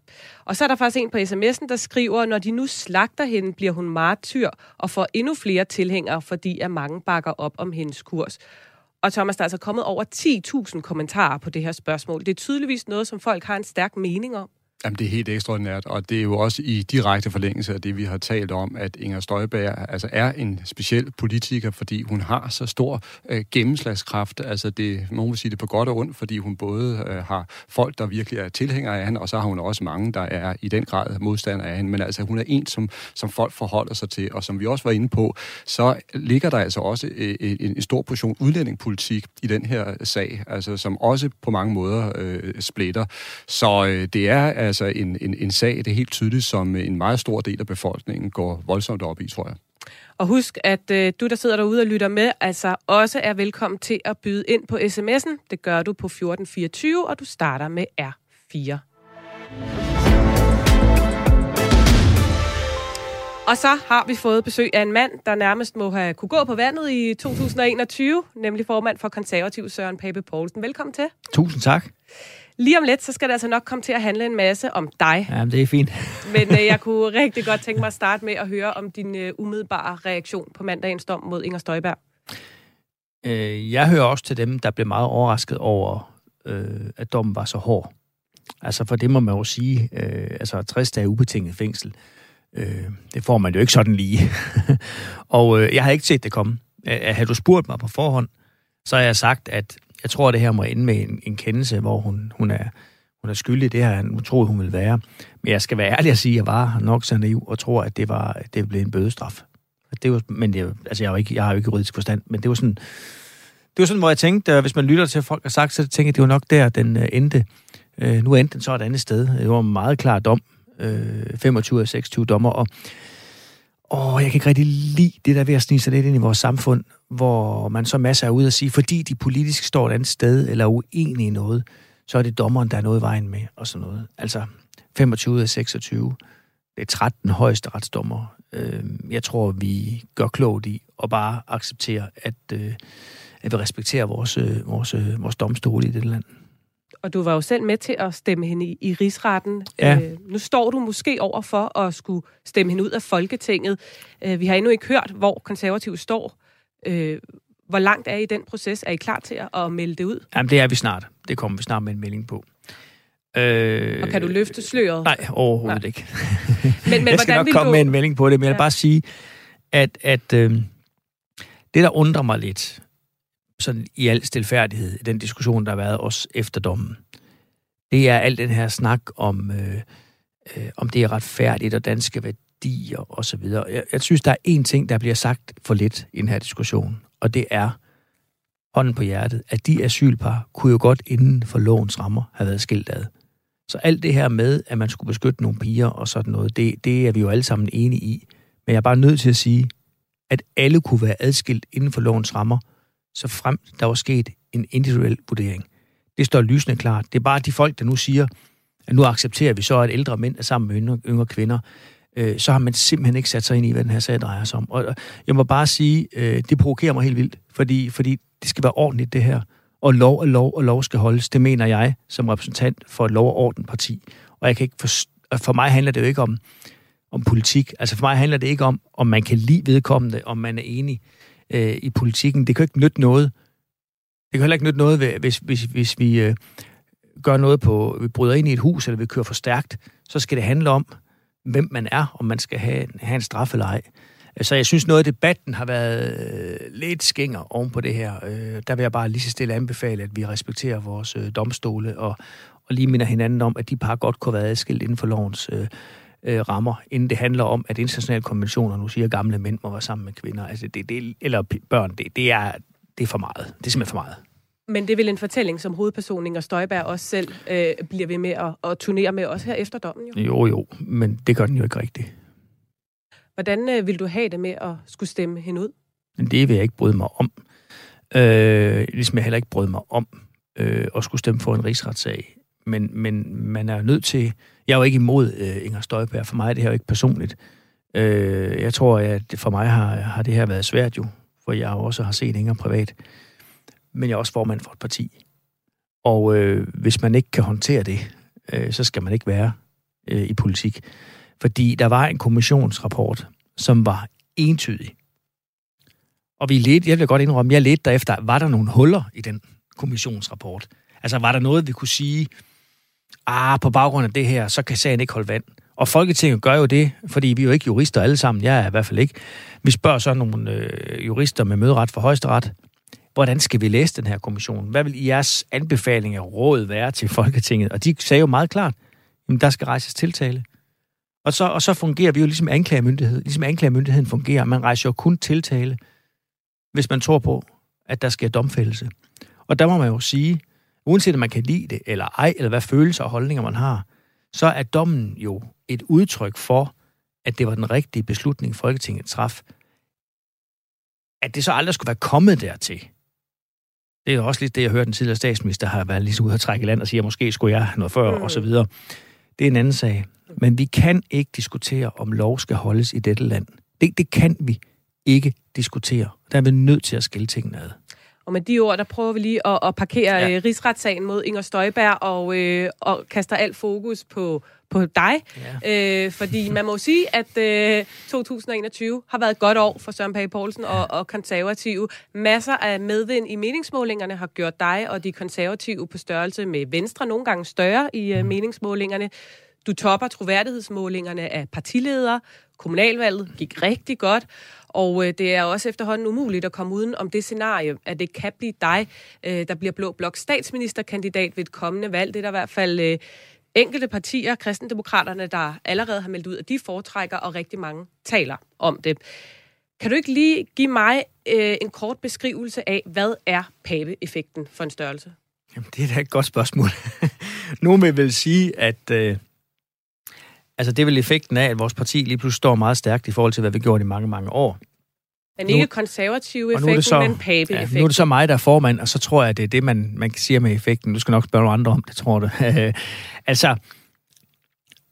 Og så er der faktisk en på sms'en, der skriver, når de nu slagter hende, bliver hun martyr og får endnu flere tilhængere, fordi at mange bakker op om hendes kurs. Og Thomas, der er altså kommet over 10.000 kommentarer på det her spørgsmål. Det er tydeligvis noget, som folk har en stærk mening om. Jamen, det er helt ekstraordinært, og det er jo også i direkte forlængelse af det, vi har talt om, at Inger Støjberg altså er en speciel politiker, fordi hun har så stor øh, gennemslagskraft. Altså, det, nogen vil sige det på godt og ondt, fordi hun både øh, har folk, der virkelig er tilhængere af hende, og så har hun også mange, der er i den grad modstandere af hende. Men altså, hun er en, som, som folk forholder sig til, og som vi også var inde på, så ligger der altså også øh, en, en stor portion udlændingepolitik i den her sag, altså, som også på mange måder øh, splitter. Så øh, det er altså en, en, en sag, det er helt tydeligt, som en meget stor del af befolkningen går voldsomt op i, tror jeg. Og husk, at øh, du, der sidder derude og lytter med, altså også er velkommen til at byde ind på sms'en. Det gør du på 1424, og du starter med R4. Og så har vi fået besøg af en mand, der nærmest må have kunne gå på vandet i 2021, nemlig formand for konservativ Søren Pape Poulsen. Velkommen til. Tusind tak. Lige om lidt, så skal det altså nok komme til at handle en masse om dig. Ja, det er fint. Men øh, jeg kunne rigtig godt tænke mig at starte med at høre om din øh, umiddelbare reaktion på mandagens dom mod Inger Støjberg. Øh, jeg hører også til dem, der blev meget overrasket over, øh, at dommen var så hård. Altså, for det må man jo sige, øh, altså 60 dage ubetinget fængsel, øh, det får man jo ikke sådan lige. og øh, jeg har ikke set det komme. Har du spurgt mig på forhånd, så har jeg sagt, at jeg tror, det her må ende med en, en kendelse, hvor hun, hun, er, hun er skyldig. Det her, hun troede, hun ville være. Men jeg skal være ærlig at sige, at jeg var nok så naiv og tror, at det, var, det blev en bødestraf. Det var, men det, altså jeg, har ikke, jeg har jo ikke juridisk forstand, men det var sådan, det var sådan, hvor jeg tænkte, øh, hvis man lytter til, folk har sagt, så tænker jeg, at det var nok der, den øh, endte. Øh, nu endte den så et andet sted. Det var en meget klar dom. Øh, 25 af 26 dommer, og Åh, jeg kan ikke rigtig lide det der ved at snige sig lidt ind i vores samfund, hvor man så masser er ude at sige, fordi de politisk står et andet sted, eller er uenige i noget, så er det dommeren, der er noget i vejen med, og sådan noget. Altså, 25 af 26, det er 13 højeste retsdommer. Øh, jeg tror, vi gør klogt i at bare acceptere, at, øh, at vi respekterer vores, øh, vores, øh, vores domstole i det land. Og du var jo selv med til at stemme hende i, i rigsretten. Ja. Øh, nu står du måske over for at skulle stemme hende ud af Folketinget. Øh, vi har endnu ikke hørt, hvor konservative står. Øh, hvor langt er I den proces? Er I klar til at, melde det ud? Jamen, det er vi snart. Det kommer vi snart med en melding på. Øh, Og kan du løfte sløret? Nej, overhovedet Nej. ikke. Men, men jeg skal nok komme du... med en melding på det, men jeg vil Ja. bare sige, at, at øh, det, der undrer mig lidt, sådan i al stilfærdighed, i den diskussion, der har været også efter dommen, det er al den her snak om, øh, øh, om det er retfærdigt og danske værdier osv. Jeg, jeg synes, der er én ting, der bliver sagt for lidt i den her diskussion, og det er hånden på hjertet, at de asylpar kunne jo godt inden for lovens rammer have været skilt ad. Så alt det her med, at man skulle beskytte nogle piger og sådan noget, det, det er vi jo alle sammen enige i. Men jeg er bare nødt til at sige, at alle kunne være adskilt inden for lovens rammer, så frem der var sket en individuel vurdering. Det står lysende klart. Det er bare de folk, der nu siger, at nu accepterer vi så, at ældre mænd er sammen med yngre, yngre kvinder, øh, så har man simpelthen ikke sat sig ind i, hvad den her sag drejer sig om. Og jeg må bare sige, øh, det provokerer mig helt vildt, fordi, fordi det skal være ordentligt, det her. Og lov er lov, og lov skal holdes. Det mener jeg som repræsentant for et lov- og ordenparti. Og jeg kan ikke for, for mig handler det jo ikke om, om politik. Altså for mig handler det ikke om, om man kan lide vedkommende, om man er enig øh, i politikken. Det kan jo ikke nytte noget. Det kan heller ikke nytte noget, hvis, hvis, hvis vi øh, gør noget på, vi bryder ind i et hus, eller vi kører for stærkt. Så skal det handle om, hvem man er, om man skal have, have en straf eller ej. Så jeg synes, noget af debatten har været øh, lidt skænger oven på det her. Øh, der vil jeg bare lige så stille anbefale, at vi respekterer vores øh, domstole, og, og lige minder hinanden om, at de par godt kunne have været adskilt inden for lovens øh, øh, rammer, inden det handler om, at internationale konventioner nu siger, at gamle mænd må være sammen med kvinder, altså det, det, eller børn, det, det, er, det er for meget. Det er simpelthen for meget. Men det er vel en fortælling, som hovedpersonen Inger Støjberg også selv øh, bliver ved med at, at turnere med, også her efter dommen. Jo. Jo, jo, men det gør den jo ikke rigtigt. Hvordan øh, vil du have det med at skulle stemme hende ud? Det vil jeg ikke bryde mig om. Øh, ligesom jeg heller ikke brød mig om øh, at skulle stemme for en rigsretssag. Men, men man er nødt til... Jeg er jo ikke imod øh, Inger Støjberg. For mig er det her jo ikke personligt. Øh, jeg tror, at for mig har, har det her været svært jo, for jeg også har set Inger privat. Men jeg er også formand for et parti. Og øh, hvis man ikke kan håndtere det, øh, så skal man ikke være øh, i politik. Fordi der var en kommissionsrapport, som var entydig. Og vi ledte, jeg vil godt indrømme, jeg ledte derefter, var der nogle huller i den kommissionsrapport? Altså var der noget, vi kunne sige, ah, på baggrund af det her, så kan sagen ikke holde vand. Og Folketinget gør jo det, fordi vi er jo ikke jurister alle sammen, jeg er i hvert fald ikke. Vi spørger så nogle øh, jurister med møderet for højesteret, hvordan skal vi læse den her kommission? Hvad vil i jeres anbefalinger råd være til Folketinget? Og de sagde jo meget klart, at der skal rejses tiltale. Og så, og så fungerer vi jo ligesom anklagemyndighed. Ligesom anklagemyndigheden fungerer. Man rejser jo kun tiltale, hvis man tror på, at der sker domfældelse. Og der må man jo sige, uanset om man kan lide det eller ej, eller hvad følelser og holdninger man har, så er dommen jo et udtryk for, at det var den rigtige beslutning, Folketinget traf. At det så aldrig skulle være kommet dertil, det er jo også lidt det, jeg hørte den tidligere statsminister har været lige så ude at trække land og sige, at måske skulle jeg noget før, mm. og så videre. Det er en anden sag. Men vi kan ikke diskutere, om lov skal holdes i dette land. Det, det kan vi ikke diskutere. Der er vi nødt til at skille tingene ad. Og med de ord, der prøver vi lige at, at parkere ja. øh, rigsretssagen mod Inger Støjberg og, øh, og kaster alt fokus på, på dig. Ja. Øh, fordi man må sige, at øh, 2021 har været et godt år for Søren Pape Poulsen og, og konservative. Masser af medvind i meningsmålingerne har gjort dig og de konservative på størrelse med Venstre, nogle gange større i øh, meningsmålingerne. Du topper troværdighedsmålingerne af partiledere. Kommunalvalget gik rigtig godt. Og øh, det er også efterhånden umuligt at komme uden om det scenarie, at det kan blive dig, øh, der bliver Blå Blok statsministerkandidat ved et kommende valg. Det er der i hvert fald øh, enkelte partier, kristendemokraterne, der allerede har meldt ud, at de foretrækker, og rigtig mange taler om det. Kan du ikke lige give mig øh, en kort beskrivelse af, hvad er pape-effekten for en størrelse? Jamen, det er da et godt spørgsmål. Nogle vil vel sige, at øh, altså, det er vel effekten af, at vores parti lige pludselig står meget stærkt i forhold til, hvad vi gjorde i mange, mange år. Men ikke konservative effekten, så, men pape-effekten. Ja, nu er det så mig, der er formand, og så tror jeg, at det er det, man, man kan sige med effekten. Du skal nok spørge nogle andre om det, tror du. altså,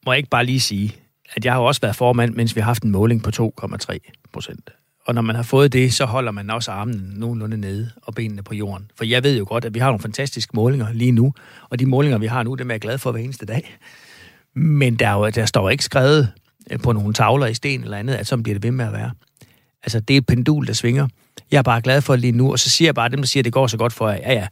må jeg ikke bare lige sige, at jeg har også været formand, mens vi har haft en måling på 2,3 procent. og når man har fået det, så holder man også armen nogenlunde nede og benene på jorden. For jeg ved jo godt, at vi har nogle fantastiske målinger lige nu, og de målinger, vi har nu, dem er jeg glad for hver eneste dag. Men der, er jo, der står ikke skrevet på nogle tavler i sten eller andet, at sådan bliver det ved med at være. Altså, det er et pendul, der svinger. Jeg er bare glad for det lige nu, og så siger jeg bare dem, der siger, at det går så godt for jer. Ja, ja,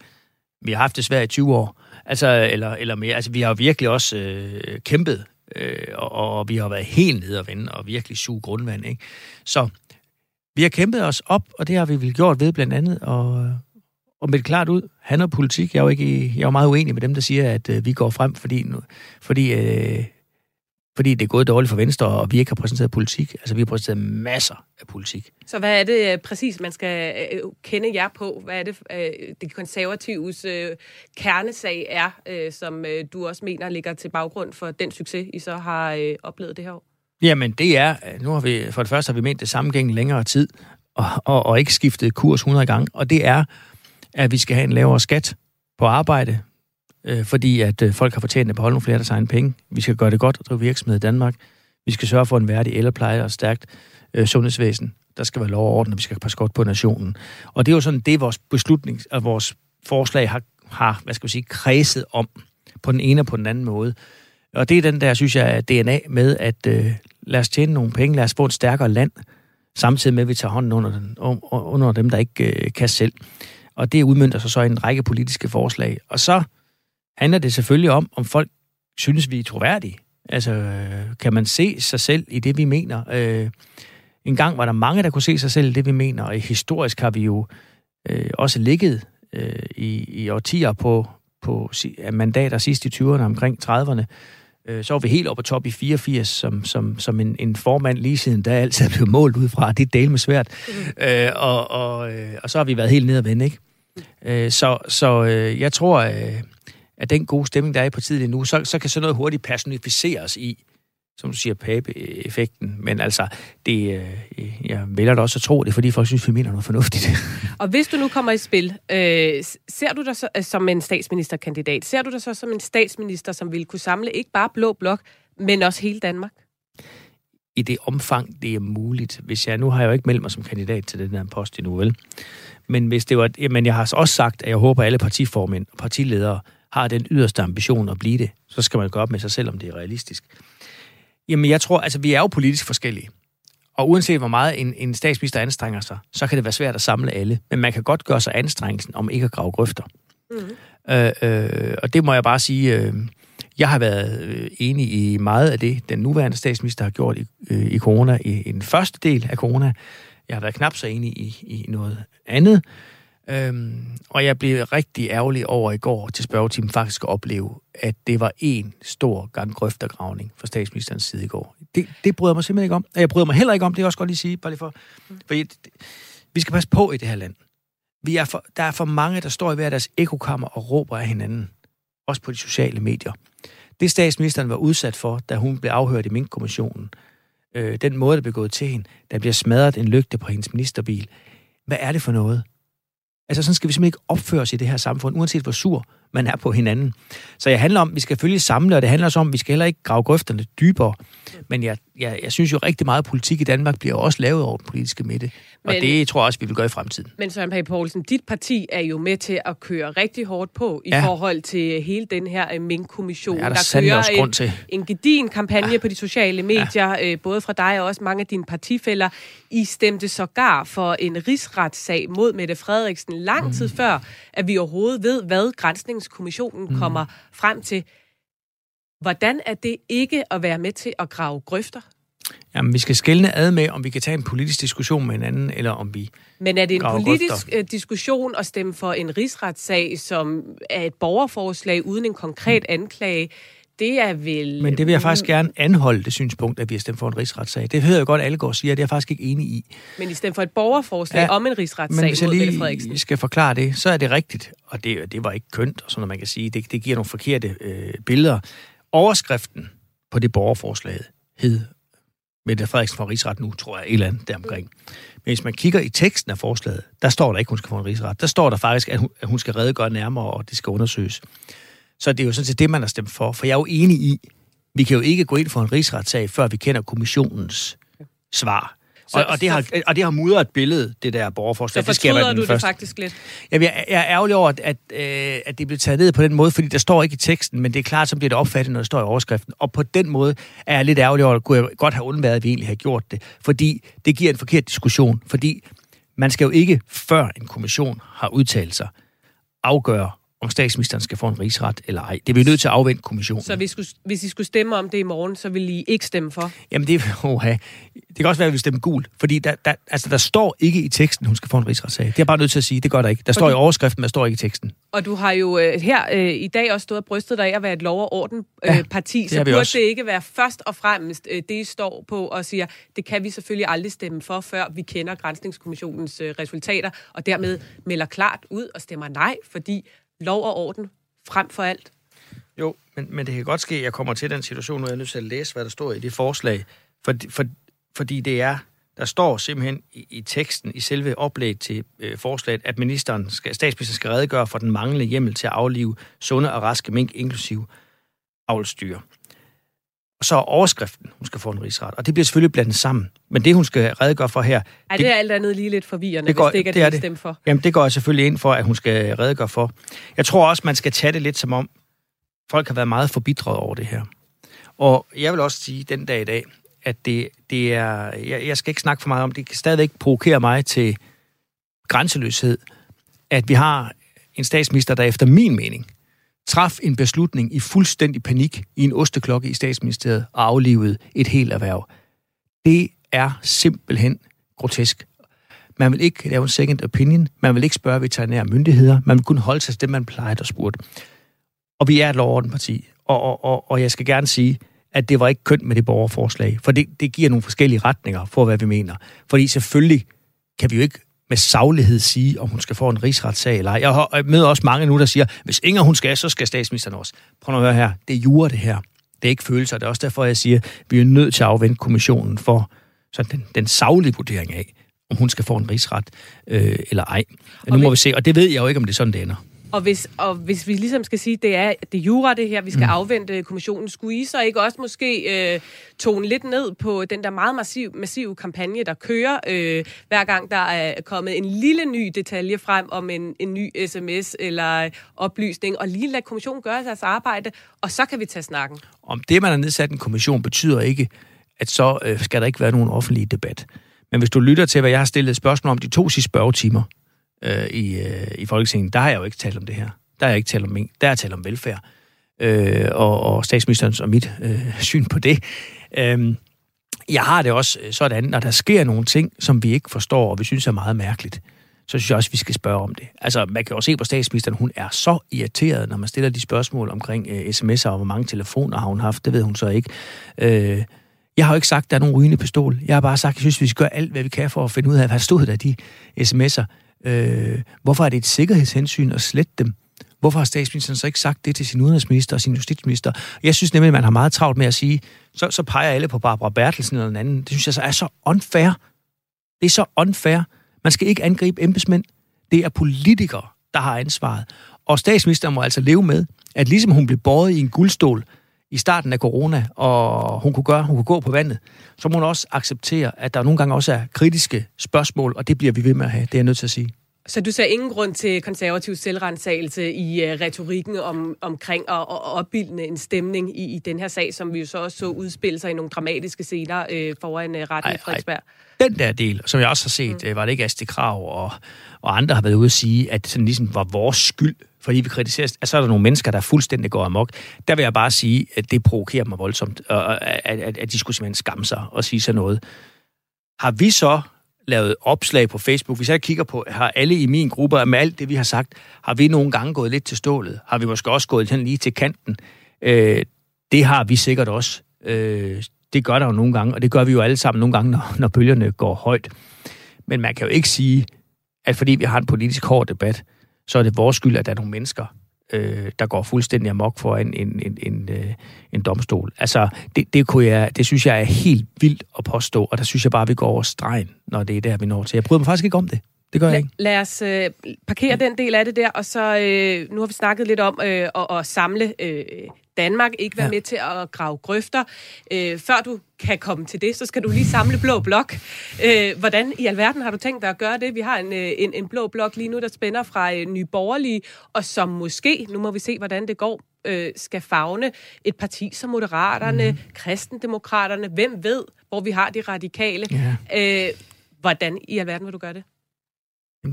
vi har haft det svært i 20 år, altså, eller, eller mere. Altså, vi har virkelig også øh, kæmpet, øh, og, og vi har været helt nede og vende, og virkelig suge grundvand, ikke? Så vi har kæmpet os op, og det har vi vel gjort ved blandt andet, og, og med det klart ud, han og politik, jeg er jo, ikke, jeg er jo meget uenig med dem, der siger, at øh, vi går frem, fordi, fordi, øh, fordi det er gået dårligt for Venstre, og vi ikke har præsenteret politik. Altså, vi har præsenteret masser af politik. Så hvad er det øh, præcis, man skal øh, kende jer på? Hvad er det, øh, det konservatives øh, kernesag er, øh, som øh, du også mener ligger til baggrund for den succes, I så har øh, oplevet det her år? Jamen, det er, nu har vi, for det første har vi ment det samme gennem længere tid, og, og, og ikke skiftet kurs 100 gange, og det er, at vi skal have en lavere skat på arbejde, øh, fordi at øh, folk har fortjent at beholde nogle flere af deres egne penge. Vi skal gøre det godt at drive virksomhed i Danmark. Vi skal sørge for en værdig ældrepleje og stærkt øh, sundhedsvæsen. Der skal være lov og orden, og vi skal passe godt på nationen. Og det er jo sådan, det vores beslutning, at vores forslag har, har hvad skal vi sige, kredset om på den ene og på den anden måde. Og det er den der, synes jeg, DNA med, at øh, lad os tjene nogle penge, lad os få et stærkere land, samtidig med, at vi tager hånden under, den, under dem, der ikke øh, kan selv. Og det udmyndter sig så i en række politiske forslag. Og så handler det selvfølgelig om, om folk synes, vi er troværdige. Altså, øh, kan man se sig selv i det, vi mener? Øh, en gang var der mange, der kunne se sig selv i det, vi mener, og historisk har vi jo øh, også ligget øh, i, i årtier på, på mandater sidst i 20'erne, omkring 30'erne. Øh, så var vi helt oppe på top i 84, som, som, som en, en formand lige siden, da altid er blevet målt ud fra. Det er del med svært. Mm. Øh, og, og, øh, og så har vi været helt nede og vende, ikke? Øh, så så øh, jeg tror, øh, at den gode stemning, der er i partiet lige nu, så, så kan sådan noget hurtigt personificeres i, som du siger, pape-effekten. Men altså, det, øh, jeg vælger da også at tro det, fordi folk synes, vi mener noget fornuftigt. Og hvis du nu kommer i spil, øh, ser du dig så, øh, som en statsministerkandidat, ser du dig så som en statsminister, som vil kunne samle ikke bare Blå Blok, men også hele Danmark? I det omfang, det er muligt. Hvis jeg, nu har jeg jo ikke meldt mig som kandidat til den her post endnu, vel? Men hvis det var, jamen jeg har også sagt, at jeg håber, at alle partiformænd og partiledere har den yderste ambition at blive det, så skal man gå op med sig selv, om det er realistisk. Jamen, jeg tror, altså, vi er jo politisk forskellige. Og uanset hvor meget en, en statsminister anstrenger sig, så kan det være svært at samle alle. Men man kan godt gøre sig anstrengelsen om ikke at grave grøfter. Mm. Øh, øh, og det må jeg bare sige, øh, jeg har været øh, enig i meget af det, den nuværende statsminister har gjort i, øh, i corona, i, i den første del af corona. Jeg har været knap så enig i, i noget andet. Øhm, og jeg blev rigtig ærgerlig over i går til spørgetimen faktisk at opleve, at det var en stor gang grøftergravning fra statsministerens side i går. Det, det bryder jeg mig simpelthen ikke om. Og jeg bryder mig heller ikke om, det er også godt lige sige, bare lige for, for jeg, vi skal passe på i det her land. Vi er for, der er for mange, der står i hver deres ekokammer og råber af hinanden. Også på de sociale medier. Det statsministeren var udsat for, da hun blev afhørt i Mink-kommissionen, øh, den måde, der blev gået til hende, der bliver smadret en lygte på hendes ministerbil. Hvad er det for noget? Altså sådan skal vi simpelthen ikke opføre os i det her samfund, uanset hvor sur man er på hinanden. Så jeg handler om, at vi skal følge samle, og det handler også om, at vi skal heller ikke grave grøfterne dybere. Men jeg, jeg, jeg synes jo rigtig meget, at politik i Danmark bliver også lavet over den politiske midte. Men, og det tror jeg også, vi vil gøre i fremtiden. Men Søren Pape Poulsen, dit parti er jo med til at køre rigtig hårdt på i ja. forhold til hele den her øh, Mink-kommission. Ja, der, der kører grund til. en, en gedin kampagne ja. på de sociale medier, ja. øh, både fra dig og også mange af dine partifælder. I stemte sågar for en rigsretssag mod Mette Frederiksen lang mm. tid før, at vi overhovedet ved, hvad Grænsningskommissionen mm. kommer frem til. Hvordan er det ikke at være med til at grave grøfter? Jamen, vi skal skælne ad med, om vi kan tage en politisk diskussion med hinanden, eller om vi Men er det en politisk grøfter. Øh, diskussion at stemme for en rigsretssag, som er et borgerforslag uden en konkret mm. anklage? Det er vel... Men det vil jeg faktisk gerne anholde, det synspunkt, at vi har stemt for en rigsretssag. Det hører jeg godt, alle går og siger, det er jeg faktisk ikke enig i. Men I stemte for et borgerforslag ja, om en rigsretssag men hvis jeg lige skal forklare det, så er det rigtigt. Og det, det var ikke kønt, og sådan man kan sige. Det, det giver nogle forkerte øh, billeder. Overskriften på det borgerforslag hed Mette Frederiksen for rigsret nu, tror jeg, et eller andet deromkring. Men hvis man kigger i teksten af forslaget, der står der ikke, hun skal få en rigsret. Der står der faktisk, at hun, at hun skal redegøre nærmere, og det skal undersøges. Så det er jo sådan set det, man har stemt for. For jeg er jo enig i, vi kan jo ikke gå ind for en rigsretssag, før vi kender kommissionens svar. Så, og, og, det har, og det har mudret billedet, det der borgerforslag. Så fortryder du det første. faktisk lidt? Jamen, jeg, jeg er ærgerlig over, at, at, øh, at det bliver taget ned på den måde, fordi der står ikke i teksten, men det er klart, så bliver det opfattet, når det står i overskriften. Og på den måde er jeg lidt ærgerlig over, at kunne jeg godt have undværet, at vi egentlig har gjort det. Fordi det giver en forkert diskussion. Fordi man skal jo ikke, før en kommission har udtalt sig, afgøre, om statsministeren skal få en rigsret eller ej. Det bliver nødt til at afvente kommissionen. Så hvis, skulle, hvis I skulle stemme om det i morgen, så vil I ikke stemme for? Jamen det, oha. det kan også være, at vi stemme gult, fordi der, der, altså, der står ikke i teksten, hun skal få en rigsretssag. Det er bare nødt til at sige, det gør der ikke. Der fordi... står i overskriften, men der står ikke i teksten. Og du har jo øh, her øh, i dag også stået og brystet dig af at være et lov- og orden-parti, øh, ja, så burde også. det ikke være først og fremmest øh, det, I står på og siger, det kan vi selvfølgelig aldrig stemme for, før vi kender Grænsningskommissionens øh, resultater, og dermed melder klart ud og stemmer nej, fordi lov og orden frem for alt. Jo, men, men det kan godt ske, at jeg kommer til den situation, nu er jeg nødt til at læse, hvad der står i det forslag. For, for, fordi det er, der står simpelthen i, i teksten, i selve oplæg til øh, forslaget, at ministeren skal, statsministeren skal redegøre for den manglende hjemmel til at aflive sunde og raske mink, inklusive avlstyr. Og så er overskriften, hun skal få en rigsret. Og det bliver selvfølgelig blandet sammen. Men det, hun skal redegøre for her... Er det, det alt andet lige lidt forvirrende, det går, hvis det ikke er det, er det. for? Jamen, det går jeg selvfølgelig ind for, at hun skal redegøre for. Jeg tror også, man skal tage det lidt som om, folk har været meget forbitret over det her. Og jeg vil også sige den dag i dag, at det, det er... Jeg, jeg skal ikke snakke for meget om det. Det kan stadigvæk provokere mig til grænseløshed, at vi har en statsminister, der efter min mening traf en beslutning i fuldstændig panik i en osteklokke i statsministeriet og aflivede et helt erhverv. Det er simpelthen grotesk. Man vil ikke lave en second opinion, man vil ikke spørge veterinære myndigheder, man vil kun holde sig til det, man plejede at spurgte. Og vi er et parti, og, og, og, og jeg skal gerne sige, at det var ikke kønt med det borgerforslag, for det, det giver nogle forskellige retninger for, hvad vi mener. Fordi selvfølgelig kan vi jo ikke med saglighed sige, om hun skal få en rigsretssag eller ej. Jeg møder også mange nu, der siger, hvis Inger hun skal, så skal statsministeren også. Prøv at høre her. Det er jure, det her. Det er ikke følelser. Det er også derfor, jeg siger, at vi er nødt til at afvente kommissionen for sådan den, den saglige vurdering af, om hun skal få en rigsret øh, eller ej. Nu må vi se, og det ved jeg jo ikke, om det er sådan, det ender. Og hvis, og hvis vi ligesom skal sige, det er det jura det her, vi skal mm. afvente kommissionen, skulle I så ikke også måske øh, tone lidt ned på den der meget massiv, massive kampagne, der kører, øh, hver gang der er kommet en lille ny detalje frem om en, en ny sms eller oplysning, og lige lade kommissionen gøre deres arbejde, og så kan vi tage snakken. Om det, man har nedsat en kommission, betyder ikke, at så øh, skal der ikke være nogen offentlig debat. Men hvis du lytter til, hvad jeg har stillet spørgsmål om de to sidste spørgetimer, øh, i, øh, i Folketinget, der har jeg jo ikke talt om det her. Der har jeg ikke talt om mink. Der har jeg talt om velfærd. Øh, og, og statsministerens og mit øh, syn på det. Øh, jeg har det også sådan, når der sker nogle ting, som vi ikke forstår, og vi synes er meget mærkeligt, så synes jeg også, vi skal spørge om det. Altså, man kan jo se på statsministeren, hun er så irriteret, når man stiller de spørgsmål omkring øh, sms'er, og hvor mange telefoner har hun haft, det ved hun så ikke. Øh, jeg har jo ikke sagt, at der er nogen rygende pistol. Jeg har bare sagt, at jeg synes, vi skal gøre alt, hvad vi kan for at finde ud af, hvad stod der de sms'er. Øh, hvorfor er det et sikkerhedshensyn at slette dem? Hvorfor har statsministeren så ikke sagt det til sin udenrigsminister og sin justitsminister? Jeg synes nemlig, at man har meget travlt med at sige, så, så peger alle på Barbara Bertelsen eller en anden. Det synes jeg så er så unfair. Det er så unfair. Man skal ikke angribe embedsmænd. Det er politikere, der har ansvaret. Og statsministeren må altså leve med, at ligesom hun blev båret i en guldstol i starten af corona, og hun kunne gøre, hun kunne gå på vandet, så må hun også acceptere, at der nogle gange også er kritiske spørgsmål, og det bliver vi ved med at have. Det er jeg nødt til at sige. Så du ser ingen grund til konservativ selvrensagelse i uh, retorikken om, omkring at, at opbilde en stemning i, i den her sag, som vi jo så også så udspille sig i nogle dramatiske scener uh, foran uh, retten i Frederiksberg? Den der del, som jeg også har set, mm. var det ikke Asti Krav og, og andre har været ude at sige, at det ligesom var vores skyld, fordi vi kritiserer, at så er der nogle mennesker, der fuldstændig går amok. Der vil jeg bare sige, at det provokerer mig voldsomt, at, at, at de skulle simpelthen skamme sig og sige sådan noget. Har vi så lavet opslag på Facebook. Hvis jeg kigger på, har alle i min gruppe, med alt det, vi har sagt, har vi nogle gange gået lidt til stålet? Har vi måske også gået lige til kanten? Øh, det har vi sikkert også. Øh, det gør der jo nogle gange, og det gør vi jo alle sammen nogle gange, når, når bølgerne går højt. Men man kan jo ikke sige, at fordi vi har en politisk hård debat, så er det vores skyld, at der er nogle mennesker, øh, der går fuldstændig amok for en, en, en, en, øh, en domstol. Altså, det, det, kunne jeg, det synes jeg er helt vildt at påstå, og der synes jeg bare, at vi går over stregen, når det er der, vi når til. Jeg bryder mig faktisk ikke om det. Det gør jeg ikke. Lad os øh, parkere den del af det der, og så øh, nu har vi snakket lidt om øh, at, at samle øh, Danmark, ikke være ja. med til at grave grøfter. Øh, før du kan komme til det, så skal du lige samle blå blok. Øh, hvordan i alverden har du tænkt dig at gøre det? Vi har en, øh, en, en blå blok lige nu, der spænder fra øh, Nye Borgerlige, og som måske, nu må vi se, hvordan det går, øh, skal fagne et parti som Moderaterne, mm. Kristendemokraterne, hvem ved, hvor vi har de radikale. Ja. Øh, hvordan i alverden vil du gøre det?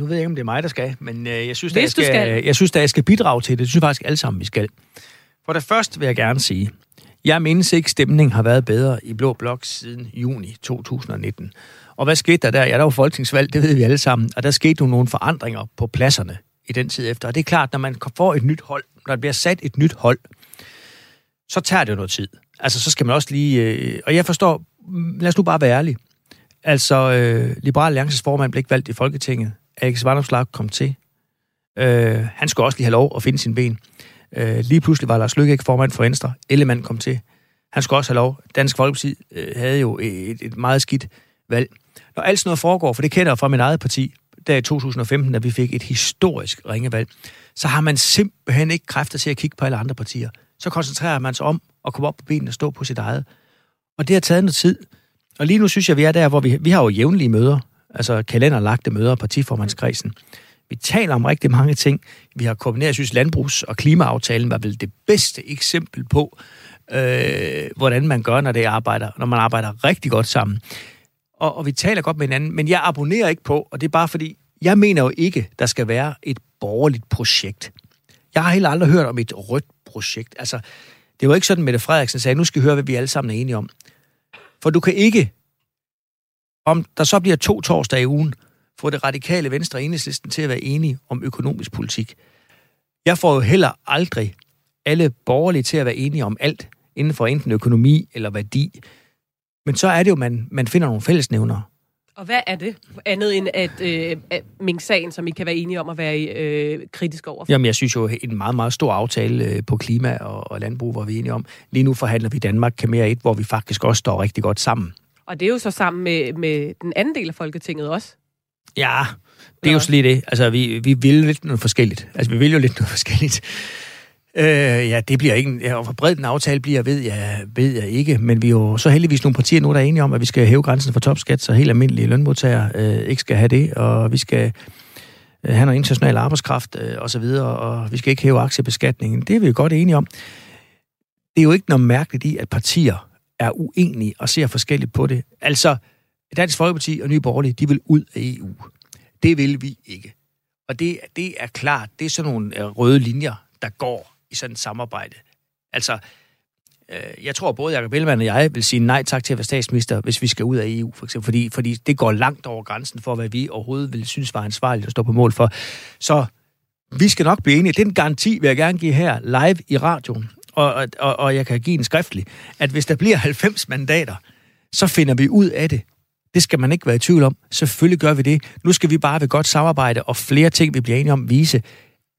Du ved ikke, om det er mig, der skal, men øh, jeg synes, at jeg skal, skal. jeg synes, at jeg skal bidrage til det. Det synes jeg faktisk alle sammen, vi skal. For det første vil jeg gerne sige, jeg mindes ikke, stemningen har været bedre i Blå Blok siden juni 2019. Og hvad skete der der? Ja, der var folketingsvalg, det ved vi alle sammen, og der skete jo nogle forandringer på pladserne i den tid efter. Og det er klart, når man får et nyt hold, når der bliver sat et nyt hold, så tager det jo noget tid. Altså, så skal man også lige... Øh, og jeg forstår, lad os nu bare være ærlige. Altså, øh, Liberal Alliances formand blev ikke valgt i Folketinget. Alex Vandomslag kom til. Øh, han skulle også lige have lov at finde sin ben. Øh, lige pludselig var Lars Lykke ikke formand for Venstre. Ellemann kom til. Han skulle også have lov. Dansk Folkeparti øh, havde jo et, et meget skidt valg. Når alt sådan noget foregår, for det kender jeg fra min eget parti, der i 2015, da vi fik et historisk ringevalg, så har man simpelthen ikke kræfter til at kigge på alle andre partier. Så koncentrerer man sig om at komme op på benene og stå på sit eget. Og det har taget noget tid. Og lige nu synes jeg, vi er der, hvor vi, vi har jo jævnlige møder, altså kalenderlagte møder, partiformandskredsen. Vi taler om rigtig mange ting. Vi har kombineret, jeg synes, landbrugs- og klimaaftalen var vel det bedste eksempel på, øh, hvordan man gør, når, det arbejder, når man arbejder rigtig godt sammen. Og, og vi taler godt med hinanden, men jeg abonnerer ikke på, og det er bare fordi, jeg mener jo ikke, der skal være et borgerligt projekt. Jeg har heller aldrig hørt om et rødt projekt. Altså, det var ikke sådan, Mette Frederiksen sagde, nu skal vi høre, hvad vi alle sammen er enige om. For du kan ikke, om der så bliver to torsdage i ugen, få det radikale venstre og enhedslisten til at være enige om økonomisk politik. Jeg får jo heller aldrig alle borgerlige til at være enige om alt inden for enten økonomi eller værdi. Men så er det jo, man, man finder nogle fællesnævnere. Og hvad er det? Andet end at, øh, Mink-sagen, som I kan være enige om at være øh, kritisk over for? Jamen, jeg synes jo, en meget, meget stor aftale øh, på klima og, og landbrug, hvor vi er enige om. Lige nu forhandler vi Danmark kan mere et, hvor vi faktisk også står rigtig godt sammen. Og det er jo så sammen med, med den anden del af Folketinget også. Ja, det er jo slet det. Altså, vi, vi vil lidt noget forskelligt. Altså, vi vil jo lidt noget forskelligt. Øh, ja, det bliver ikke... Ja, hvor bred den aftale bliver, ved jeg, ved jeg ikke. Men vi er jo så heldigvis nogle partier nu, der er enige om, at vi skal hæve grænsen for topskat, så helt almindelige lønmodtagere øh, ikke skal have det. Og vi skal øh, have noget international arbejdskraft øh, og så videre, og vi skal ikke hæve aktiebeskatningen. Det er vi jo godt enige om. Det er jo ikke noget mærkeligt i, at partier er uenige og ser forskelligt på det. Altså, Dansk Folkeparti og Nye Borgerlige, de vil ud af EU. Det vil vi ikke. Og det, det er klart, det er sådan nogle øh, røde linjer, der går i sådan et samarbejde. Altså, øh, jeg tror både Jacob Ellemann og jeg vil sige nej tak til at være statsminister, hvis vi skal ud af EU, for eksempel, fordi, fordi det går langt over grænsen for, hvad vi overhovedet vil synes var ansvarligt at stå på mål for. Så vi skal nok blive enige. Den garanti vil jeg gerne give her live i radioen, og, og, og jeg kan give en skriftlig, at hvis der bliver 90 mandater, så finder vi ud af det. Det skal man ikke være i tvivl om. Selvfølgelig gør vi det. Nu skal vi bare ved godt samarbejde og flere ting, vi bliver enige om, vise,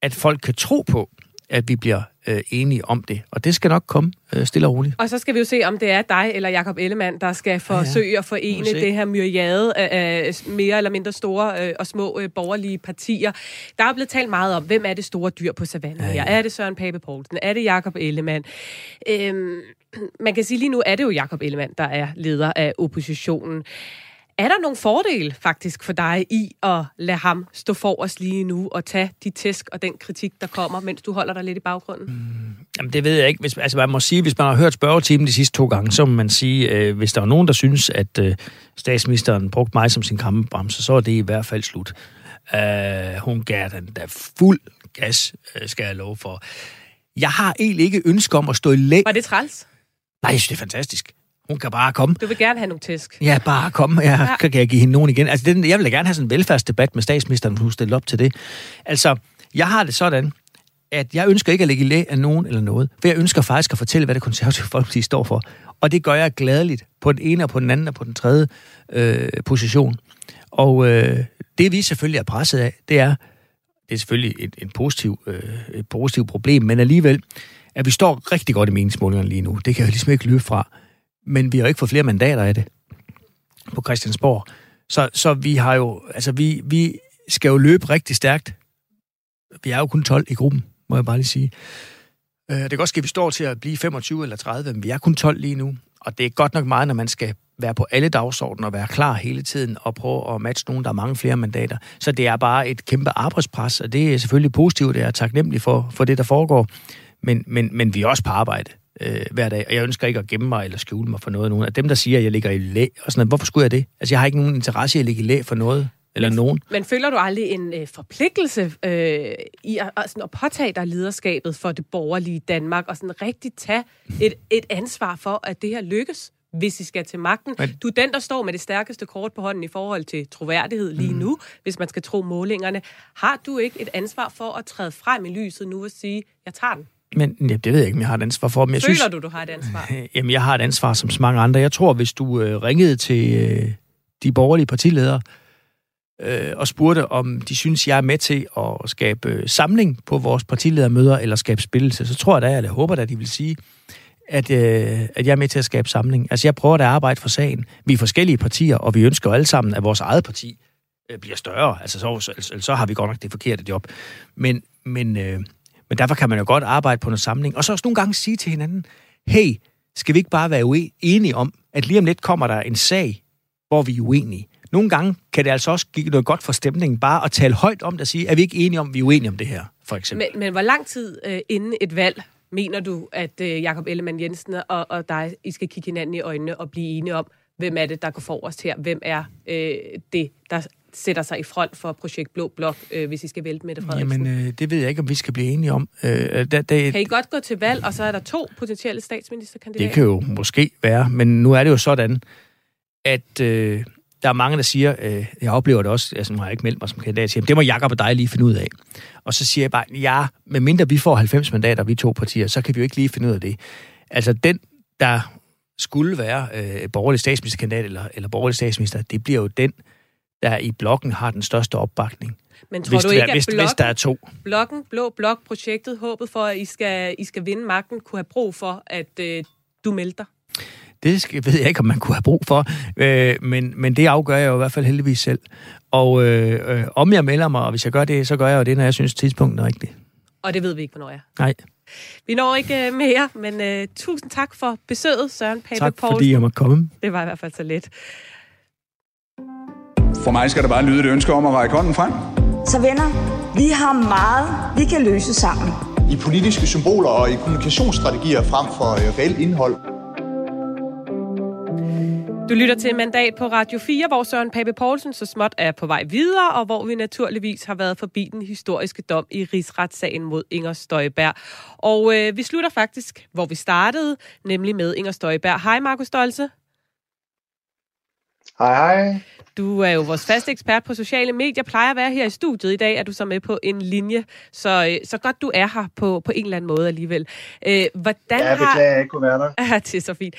at folk kan tro på, at vi bliver øh, enige om det. Og det skal nok komme øh, stille og roligt. Og så skal vi jo se, om det er dig eller Jakob Ellemann, der skal forsøge ja, ja. at forene det her myriade af mere eller mindre store øh, og små øh, borgerlige partier. Der er blevet talt meget om, hvem er det store dyr på savannen ja, ja. Er det Søren Pape Poulsen? Er det Jakob Ellemann? Øhm, man kan sige, lige nu er det jo Jakob Ellemann, der er leder af oppositionen. Er der nogle fordele faktisk for dig i at lade ham stå for os lige nu og tage de tæsk og den kritik, der kommer, mens du holder dig lidt i baggrunden? Mm, jamen det ved jeg ikke. Hvis, altså man må sige, hvis man har hørt spørgetimen de sidste to gange, så må man sige, øh, hvis der er nogen, der synes, at øh, statsministeren brugte mig som sin kammebremse, så er det i hvert fald slut. Uh, hun gav den da fuld gas, øh, skal jeg love for. Jeg har egentlig ikke ønske om at stå i læ... Var det træls? Nej, jeg synes, det er fantastisk. Hun kan bare komme. Du vil gerne have nogle tæsk. Ja, bare komme. Jeg ja. kan jeg give hende nogen igen. Altså, den, jeg vil da gerne have sådan en velfærdsdebat med statsministeren, hun stiller op til det. Altså, jeg har det sådan, at jeg ønsker ikke at lægge i læ af nogen eller noget. For jeg ønsker faktisk at fortælle, hvad det konservative folkeparti står for. Og det gør jeg gladeligt på den ene og på den anden og på den tredje øh, position. Og øh, det vi selvfølgelig er presset af, det er, det er selvfølgelig et, et, positiv, øh, et positivt problem, men alligevel, at vi står rigtig godt i meningsmålingerne lige nu. Det kan jeg ligesom ikke løbe fra men vi har jo ikke fået flere mandater af det på Christiansborg. Så, så vi har jo, altså vi, vi skal jo løbe rigtig stærkt. Vi er jo kun 12 i gruppen, må jeg bare lige sige. Øh, det kan godt ske, at vi står til at blive 25 eller 30, men vi er kun 12 lige nu. Og det er godt nok meget, når man skal være på alle dagsordener og være klar hele tiden og prøve at matche nogen, der har mange flere mandater. Så det er bare et kæmpe arbejdspres, og det er selvfølgelig positivt, det er taknemmelig for, for det, der foregår. Men, men, men vi er også på arbejde øh, hver dag, og jeg ønsker ikke at gemme mig eller skjule mig for noget. Nogen af dem, der siger, at jeg ligger i læ, og sådan noget, hvorfor skulle jeg det? Altså, jeg har ikke nogen interesse i at ligge i læ for noget eller nogen. Men føler du aldrig en øh, forpligtelse øh, i at, at, sådan at påtage dig lederskabet for det borgerlige Danmark, og sådan rigtig tage et, et ansvar for, at det her lykkes, hvis I skal til magten? Men... Du er den, der står med det stærkeste kort på hånden i forhold til troværdighed lige mm. nu, hvis man skal tro målingerne. Har du ikke et ansvar for at træde frem i lyset nu og sige, jeg tager den? Men ja, det ved jeg ikke, om jeg har et ansvar for. Men jeg Føler synes, du, du har et ansvar? Jamen, jeg har et ansvar som så mange andre. Jeg tror, hvis du øh, ringede til øh, de borgerlige partiledere øh, og spurgte, om de synes, jeg er med til at skabe øh, samling på vores partiledermøder eller skabe spillelse, så tror jeg da, eller jeg håber da, de vil sige, at, øh, at jeg er med til at skabe samling. Altså, jeg prøver da at arbejde for sagen. Vi er forskellige partier, og vi ønsker alle sammen, at vores eget parti øh, bliver større. Altså, så, så, så har vi godt nok det forkerte job. Men, men, øh, men derfor kan man jo godt arbejde på noget samling. Og så også nogle gange sige til hinanden, hey, skal vi ikke bare være enige om, at lige om lidt kommer der en sag, hvor vi er uenige. Nogle gange kan det altså også give noget godt for stemningen, bare at tale højt om det og sige, er vi ikke enige om, at vi er uenige om det her, for eksempel. Men, men hvor lang tid øh, inden et valg mener du, at øh, Jakob Ellemann Jensen og, og dig, I skal kigge hinanden i øjnene og blive enige om, hvem er det, der går forrest her? Hvem er øh, det, der sætter sig i front for projekt Blå Blok, øh, hvis I skal vælte med det, Frederiksen? Jamen, øh, det ved jeg ikke, om vi skal blive enige om. Øh, da, da, kan I godt gå til valg, og så er der to potentielle statsministerkandidater? Det kan jo måske være, men nu er det jo sådan, at øh, der er mange, der siger, øh, jeg oplever det også, altså nu har jeg ikke meldt mig som kandidat, siger, det må Jakob og dig lige finde ud af. Og så siger jeg bare, ja, medmindre vi får 90 mandater, vi to partier, så kan vi jo ikke lige finde ud af det. Altså den, der skulle være øh, borgerlig statsministerkandidat eller, eller borgerlig statsminister, det bliver jo den, der i blokken har den største opbakning. Men tror hvis, du ikke, at hvis, blokken, hvis der er to? blokken, Blå Blok-projektet, håbet for, at I skal, I skal vinde magten, kunne have brug for, at øh, du melder dig? Det skal, ved jeg ikke, om man kunne have brug for, øh, men, men det afgør jeg jo i hvert fald heldigvis selv. Og øh, øh, om jeg melder mig, og hvis jeg gør det, så gør jeg jo det, når jeg synes, tidspunktet er rigtigt. Og det ved vi ikke, hvornår jeg Nej. Vi når ikke uh, mere, men uh, tusind tak for besøget, Søren Pape Tak, Poulsen. fordi jeg måtte komme. Det var i hvert fald så let. For mig skal der bare lyde et ønske om at række hånden frem. Så venner, vi har meget, vi kan løse sammen. I politiske symboler og i kommunikationsstrategier frem for uh, reelt indhold. Du lytter til Mandat på Radio 4, hvor Søren Pape Poulsen så småt er på vej videre, og hvor vi naturligvis har været forbi den historiske dom i rigsretssagen mod Inger Støjberg. Og øh, vi slutter faktisk, hvor vi startede, nemlig med Inger Støjberg. Hej Markus Stolze. Hej hej. Du er jo vores faste ekspert på sociale medier, plejer at være her i studiet i dag, er du så med på en linje, så, øh, så godt du er her på, på en eller anden måde alligevel. Øh, hvordan ja, jeg beklager, har... jeg ikke kunne være der. Ja, det er så fint.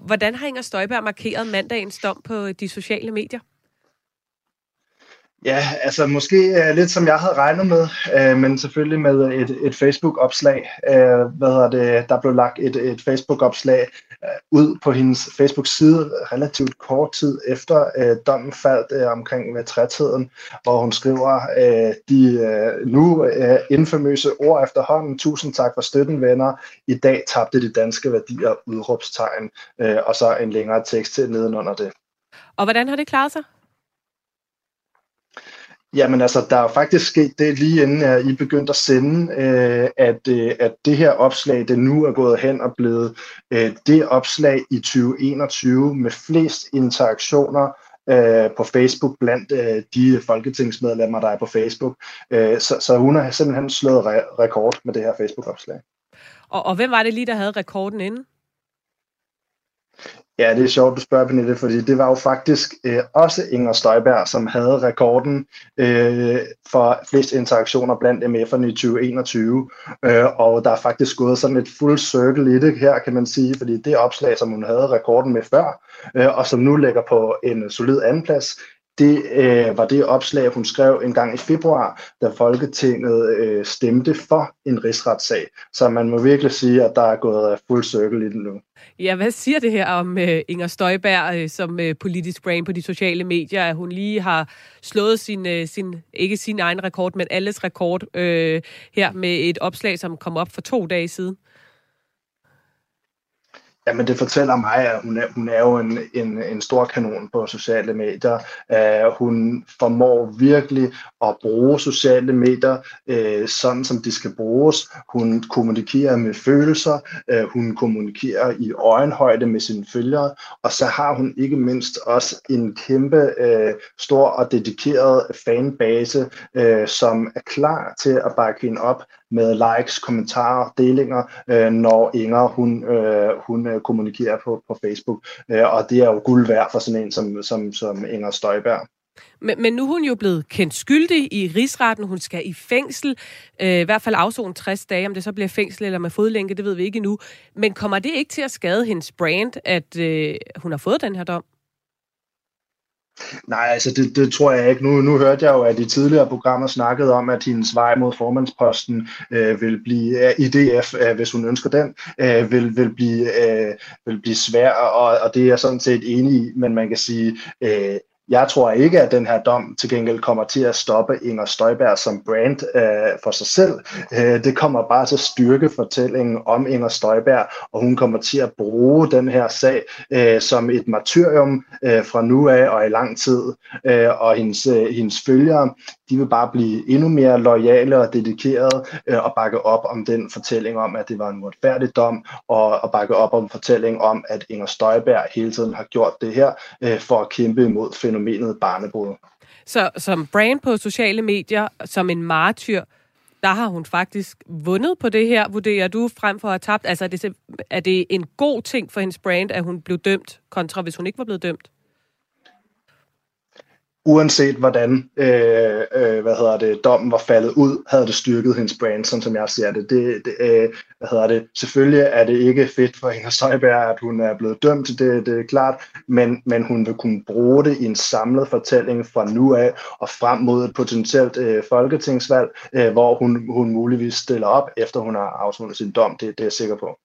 Hvordan har Inger Støjberg markeret mandagens dom på de sociale medier? Ja, altså måske uh, lidt som jeg havde regnet med, uh, men selvfølgelig med et, et Facebook-opslag. Uh, hvad hedder det? Der blev lagt et, et Facebook-opslag Øh, ud på hendes Facebook-side relativt kort tid efter øh, dommen faldt øh, omkring ved trætheden, hvor hun skriver øh, de øh, nu øh, infamøse ord efterhånden. Tusind tak for støtten, venner. I dag tabte de danske værdier udråbstegn, øh, og så en længere tekst til nedenunder det. Og hvordan har det klaret sig? Jamen altså, der er faktisk sket det lige inden at I begyndte at sende, øh, at, øh, at det her opslag, det nu er gået hen og blevet øh, det opslag i 2021 med flest interaktioner øh, på Facebook blandt øh, de folketingsmedlemmer, der er på Facebook. Øh, så, så hun har simpelthen slået re- rekord med det her Facebook-opslag. Og, og hvem var det lige, der havde rekorden inden? Ja, det er sjovt, du spørger, Pernille, fordi det var jo faktisk øh, også Inger Støjberg, som havde rekorden øh, for flest interaktioner blandt MF'erne i 2021. Øh, og der er faktisk gået sådan et full circle i det her, kan man sige, fordi det opslag, som hun havde rekorden med før, øh, og som nu ligger på en solid andenplads, det øh, var det opslag, hun skrev en gang i februar, da Folketinget øh, stemte for en rigsretssag. Så man må virkelig sige, at der er gået øh, fuld cirkel i den nu. Ja, hvad siger det her om øh, Inger Støjberg øh, som øh, politisk brain på de sociale medier, at hun lige har slået sin, øh, sin ikke sin egen rekord, men alles rekord øh, her med et opslag, som kom op for to dage siden? Jamen det fortæller mig, at hun er, hun er jo en, en, en stor kanon på sociale medier. Uh, hun formår virkelig at bruge sociale medier uh, sådan, som de skal bruges. Hun kommunikerer med følelser, uh, hun kommunikerer i øjenhøjde med sine følgere, og så har hun ikke mindst også en kæmpe uh, stor og dedikeret fanbase, uh, som er klar til at bakke hende op med likes, kommentarer, delinger, øh, når Inger hun, øh, hun øh, kommunikerer på, på Facebook. Øh, og det er jo guld værd for sådan en som, som, som Inger Støjberg. Men, men nu er hun jo blevet kendt skyldig i rigsretten. Hun skal i fængsel. Øh, I hvert fald afzone 60 dage. Om det så bliver fængsel eller med fodlænke, det ved vi ikke endnu. Men kommer det ikke til at skade hendes brand, at øh, hun har fået den her dom? Nej, altså det, det tror jeg ikke. Nu, nu hørte jeg jo, at i tidligere programmer snakkede om, at hendes vej mod formandsposten øh, vil blive øh, i IDF, øh, hvis hun ønsker den, øh, vil, vil, blive, øh, vil blive svær, og, og det er jeg sådan set enig i, men man kan sige, øh, jeg tror ikke, at den her dom til gengæld kommer til at stoppe Inger Støjberg som brand øh, for sig selv. Øh, det kommer bare til at styrke fortællingen om Inger Støjberg, og hun kommer til at bruge den her sag øh, som et martyrium øh, fra nu af og i lang tid. Øh, og hendes, øh, hendes følgere, de vil bare blive endnu mere lojale og dedikerede øh, og bakke op om den fortælling om, at det var en uretfærdig dom, og, og bakke op om fortællingen om, at Inger Støjberg hele tiden har gjort det her øh, for at kæmpe imod fænomenet barnebrud. Så som brand på sociale medier, som en martyr, der har hun faktisk vundet på det her, vurderer du, frem for at have tabt. Altså er det, er det en god ting for hendes brand, at hun blev dømt, kontra hvis hun ikke var blevet dømt? Uanset hvordan øh, øh, hvad hedder det, dommen var faldet ud, havde det styrket hendes brand, sådan som jeg ser det. det, det øh, hvad hedder det. Selvfølgelig er det ikke fedt for Inger Støjberg, at hun er blevet dømt, det, det er klart, men, men hun vil kunne bruge det i en samlet fortælling fra nu af og frem mod et potentielt øh, folketingsvalg, øh, hvor hun, hun muligvis stiller op, efter hun har afsluttet sin dom. Det, det er jeg sikker på.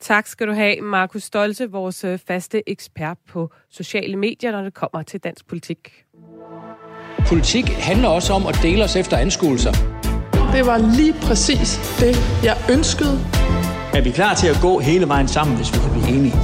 Tak skal du have, Markus Stolte, vores øh, faste ekspert på sociale medier, når det kommer til dansk politik. Politik handler også om at dele os efter anskuelser. Det var lige præcis det, jeg ønskede. Er vi klar til at gå hele vejen sammen, hvis vi kan blive enige?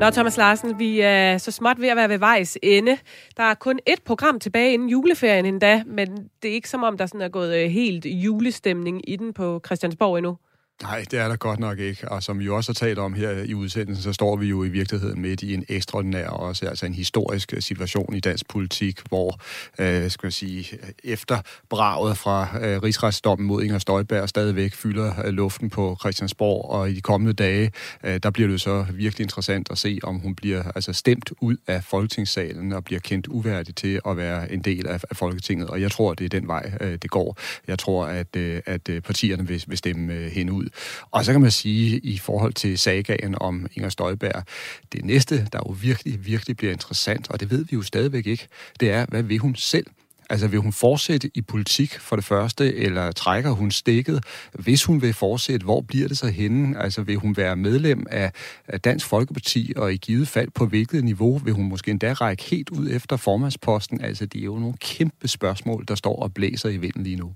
Nå, Thomas Larsen, vi er så småt ved at være ved vejs ende. Der er kun et program tilbage inden juleferien endda, men det er ikke som om, der sådan er gået øh, helt julestemning i den på Christiansborg endnu. Nej, det er der godt nok ikke. Og som vi også har talt om her i udsendelsen, så står vi jo i virkeligheden midt i en ekstraordinær, også altså en historisk øh, situation i dansk politik, hvor, øh, skal jeg sige, efter braget fra øh, rigsretsdommen mod Inger Støjberg stadigvæk fylder øh, luften på Christiansborg, og i de kommende dage, øh, der bliver det så virkelig interessant at se, om hun bliver altså stemt ud af Folketingssalen og bliver kendt uværdig til at være en del af, af Folketinget. Og jeg tror, det er den vej, øh, det går. Jeg tror, at, øh, at øh, partierne vil, vil stemme øh, hende ud ud. Og så kan man sige, i forhold til sagaen om Inger Støjberg, det næste, der jo virkelig, virkelig bliver interessant, og det ved vi jo stadigvæk ikke, det er, hvad vil hun selv? Altså vil hun fortsætte i politik for det første, eller trækker hun stikket? Hvis hun vil fortsætte, hvor bliver det så henne? Altså vil hun være medlem af, Dansk Folkeparti, og i givet fald på hvilket niveau vil hun måske endda række helt ud efter formandsposten? Altså det er jo nogle kæmpe spørgsmål, der står og blæser i vinden lige nu.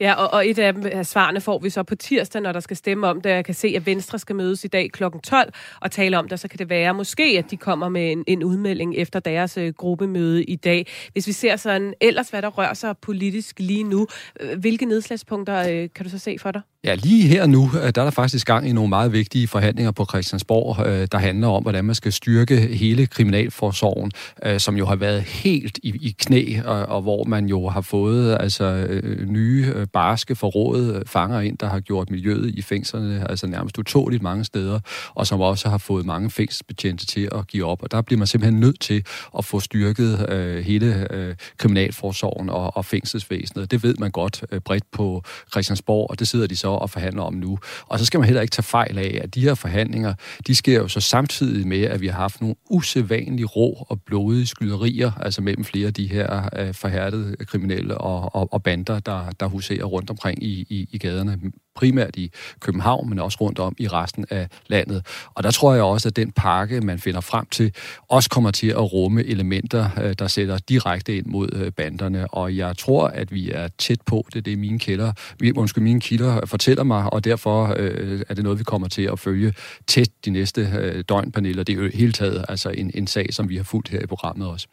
Ja, og, og et af øh, svarene får vi så på tirsdag, når der skal stemme om det. Jeg kan se, at Venstre skal mødes i dag kl. 12 og tale om det. Så kan det være måske, at de kommer med en, en udmelding efter deres øh, gruppemøde i dag. Hvis vi ser sådan ellers, hvad der rører sig politisk lige nu, øh, hvilke nedslagspunkter øh, kan du så se for dig? Ja, lige her nu, øh, der er der faktisk gang i nogle meget vigtige forhandlinger på Christiansborg, øh, der handler om, hvordan man skal styrke hele kriminalforsorgen, øh, som jo har været helt i, i knæ, og, og hvor man jo har fået altså nye barske forrådet fanger ind, der har gjort miljøet i fængslerne altså nærmest utåligt mange steder, og som også har fået mange fængselsbetjente til at give op. Og der bliver man simpelthen nødt til at få styrket øh, hele øh, kriminalforsorgen og, og fængselsvæsenet. Det ved man godt øh, bredt på Christiansborg, og det sidder de så så og forhandler om nu. Og så skal man heller ikke tage fejl af, at de her forhandlinger, de sker jo så samtidig med, at vi har haft nogle usædvanligt rå og blodige skyderier, altså mellem flere af de her øh, forhærdede kriminelle og, og, og bander, der, der huserer rundt omkring i, i, i gaderne primært i København, men også rundt om i resten af landet. Og der tror jeg også, at den pakke, man finder frem til, også kommer til at rumme elementer, øh, der sætter direkte ind mod øh, banderne. Og jeg tror, at vi er tæt på det, det er mine kilder, undskyld, mine kilder fortæller mig, og derfor øh, er det noget, vi kommer til at følge tæt de næste øh, døgnpaneler. Det er jo hele taget altså en, en sag, som vi har fulgt her i programmet også.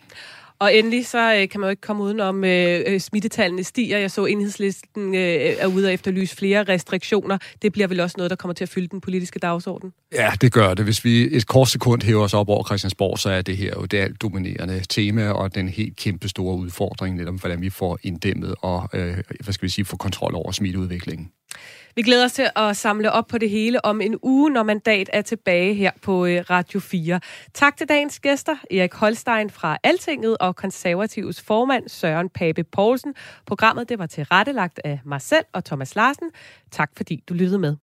Og endelig så øh, kan man jo ikke komme udenom, øh, øh, smittetallene stiger. Jeg så enhedslisten øh, er ude og efterlyse flere restriktioner. Det bliver vel også noget, der kommer til at fylde den politiske dagsorden? Ja, det gør det. Hvis vi et kort sekund hæver os op over Christiansborg, så er det her jo det alt dominerende tema og den helt kæmpe store udfordring, netop hvordan vi får inddæmmet og, øh, hvad skal vi sige, få kontrol over smitteudviklingen. Vi glæder os til at samle op på det hele om en uge, når mandat er tilbage her på øh, Radio 4. Tak til dagens gæster, Erik Holstein fra Altinget og konservativs formand Søren Pape Poulsen. Programmet det var tilrettelagt af mig selv og Thomas Larsen. Tak fordi du lyttede med.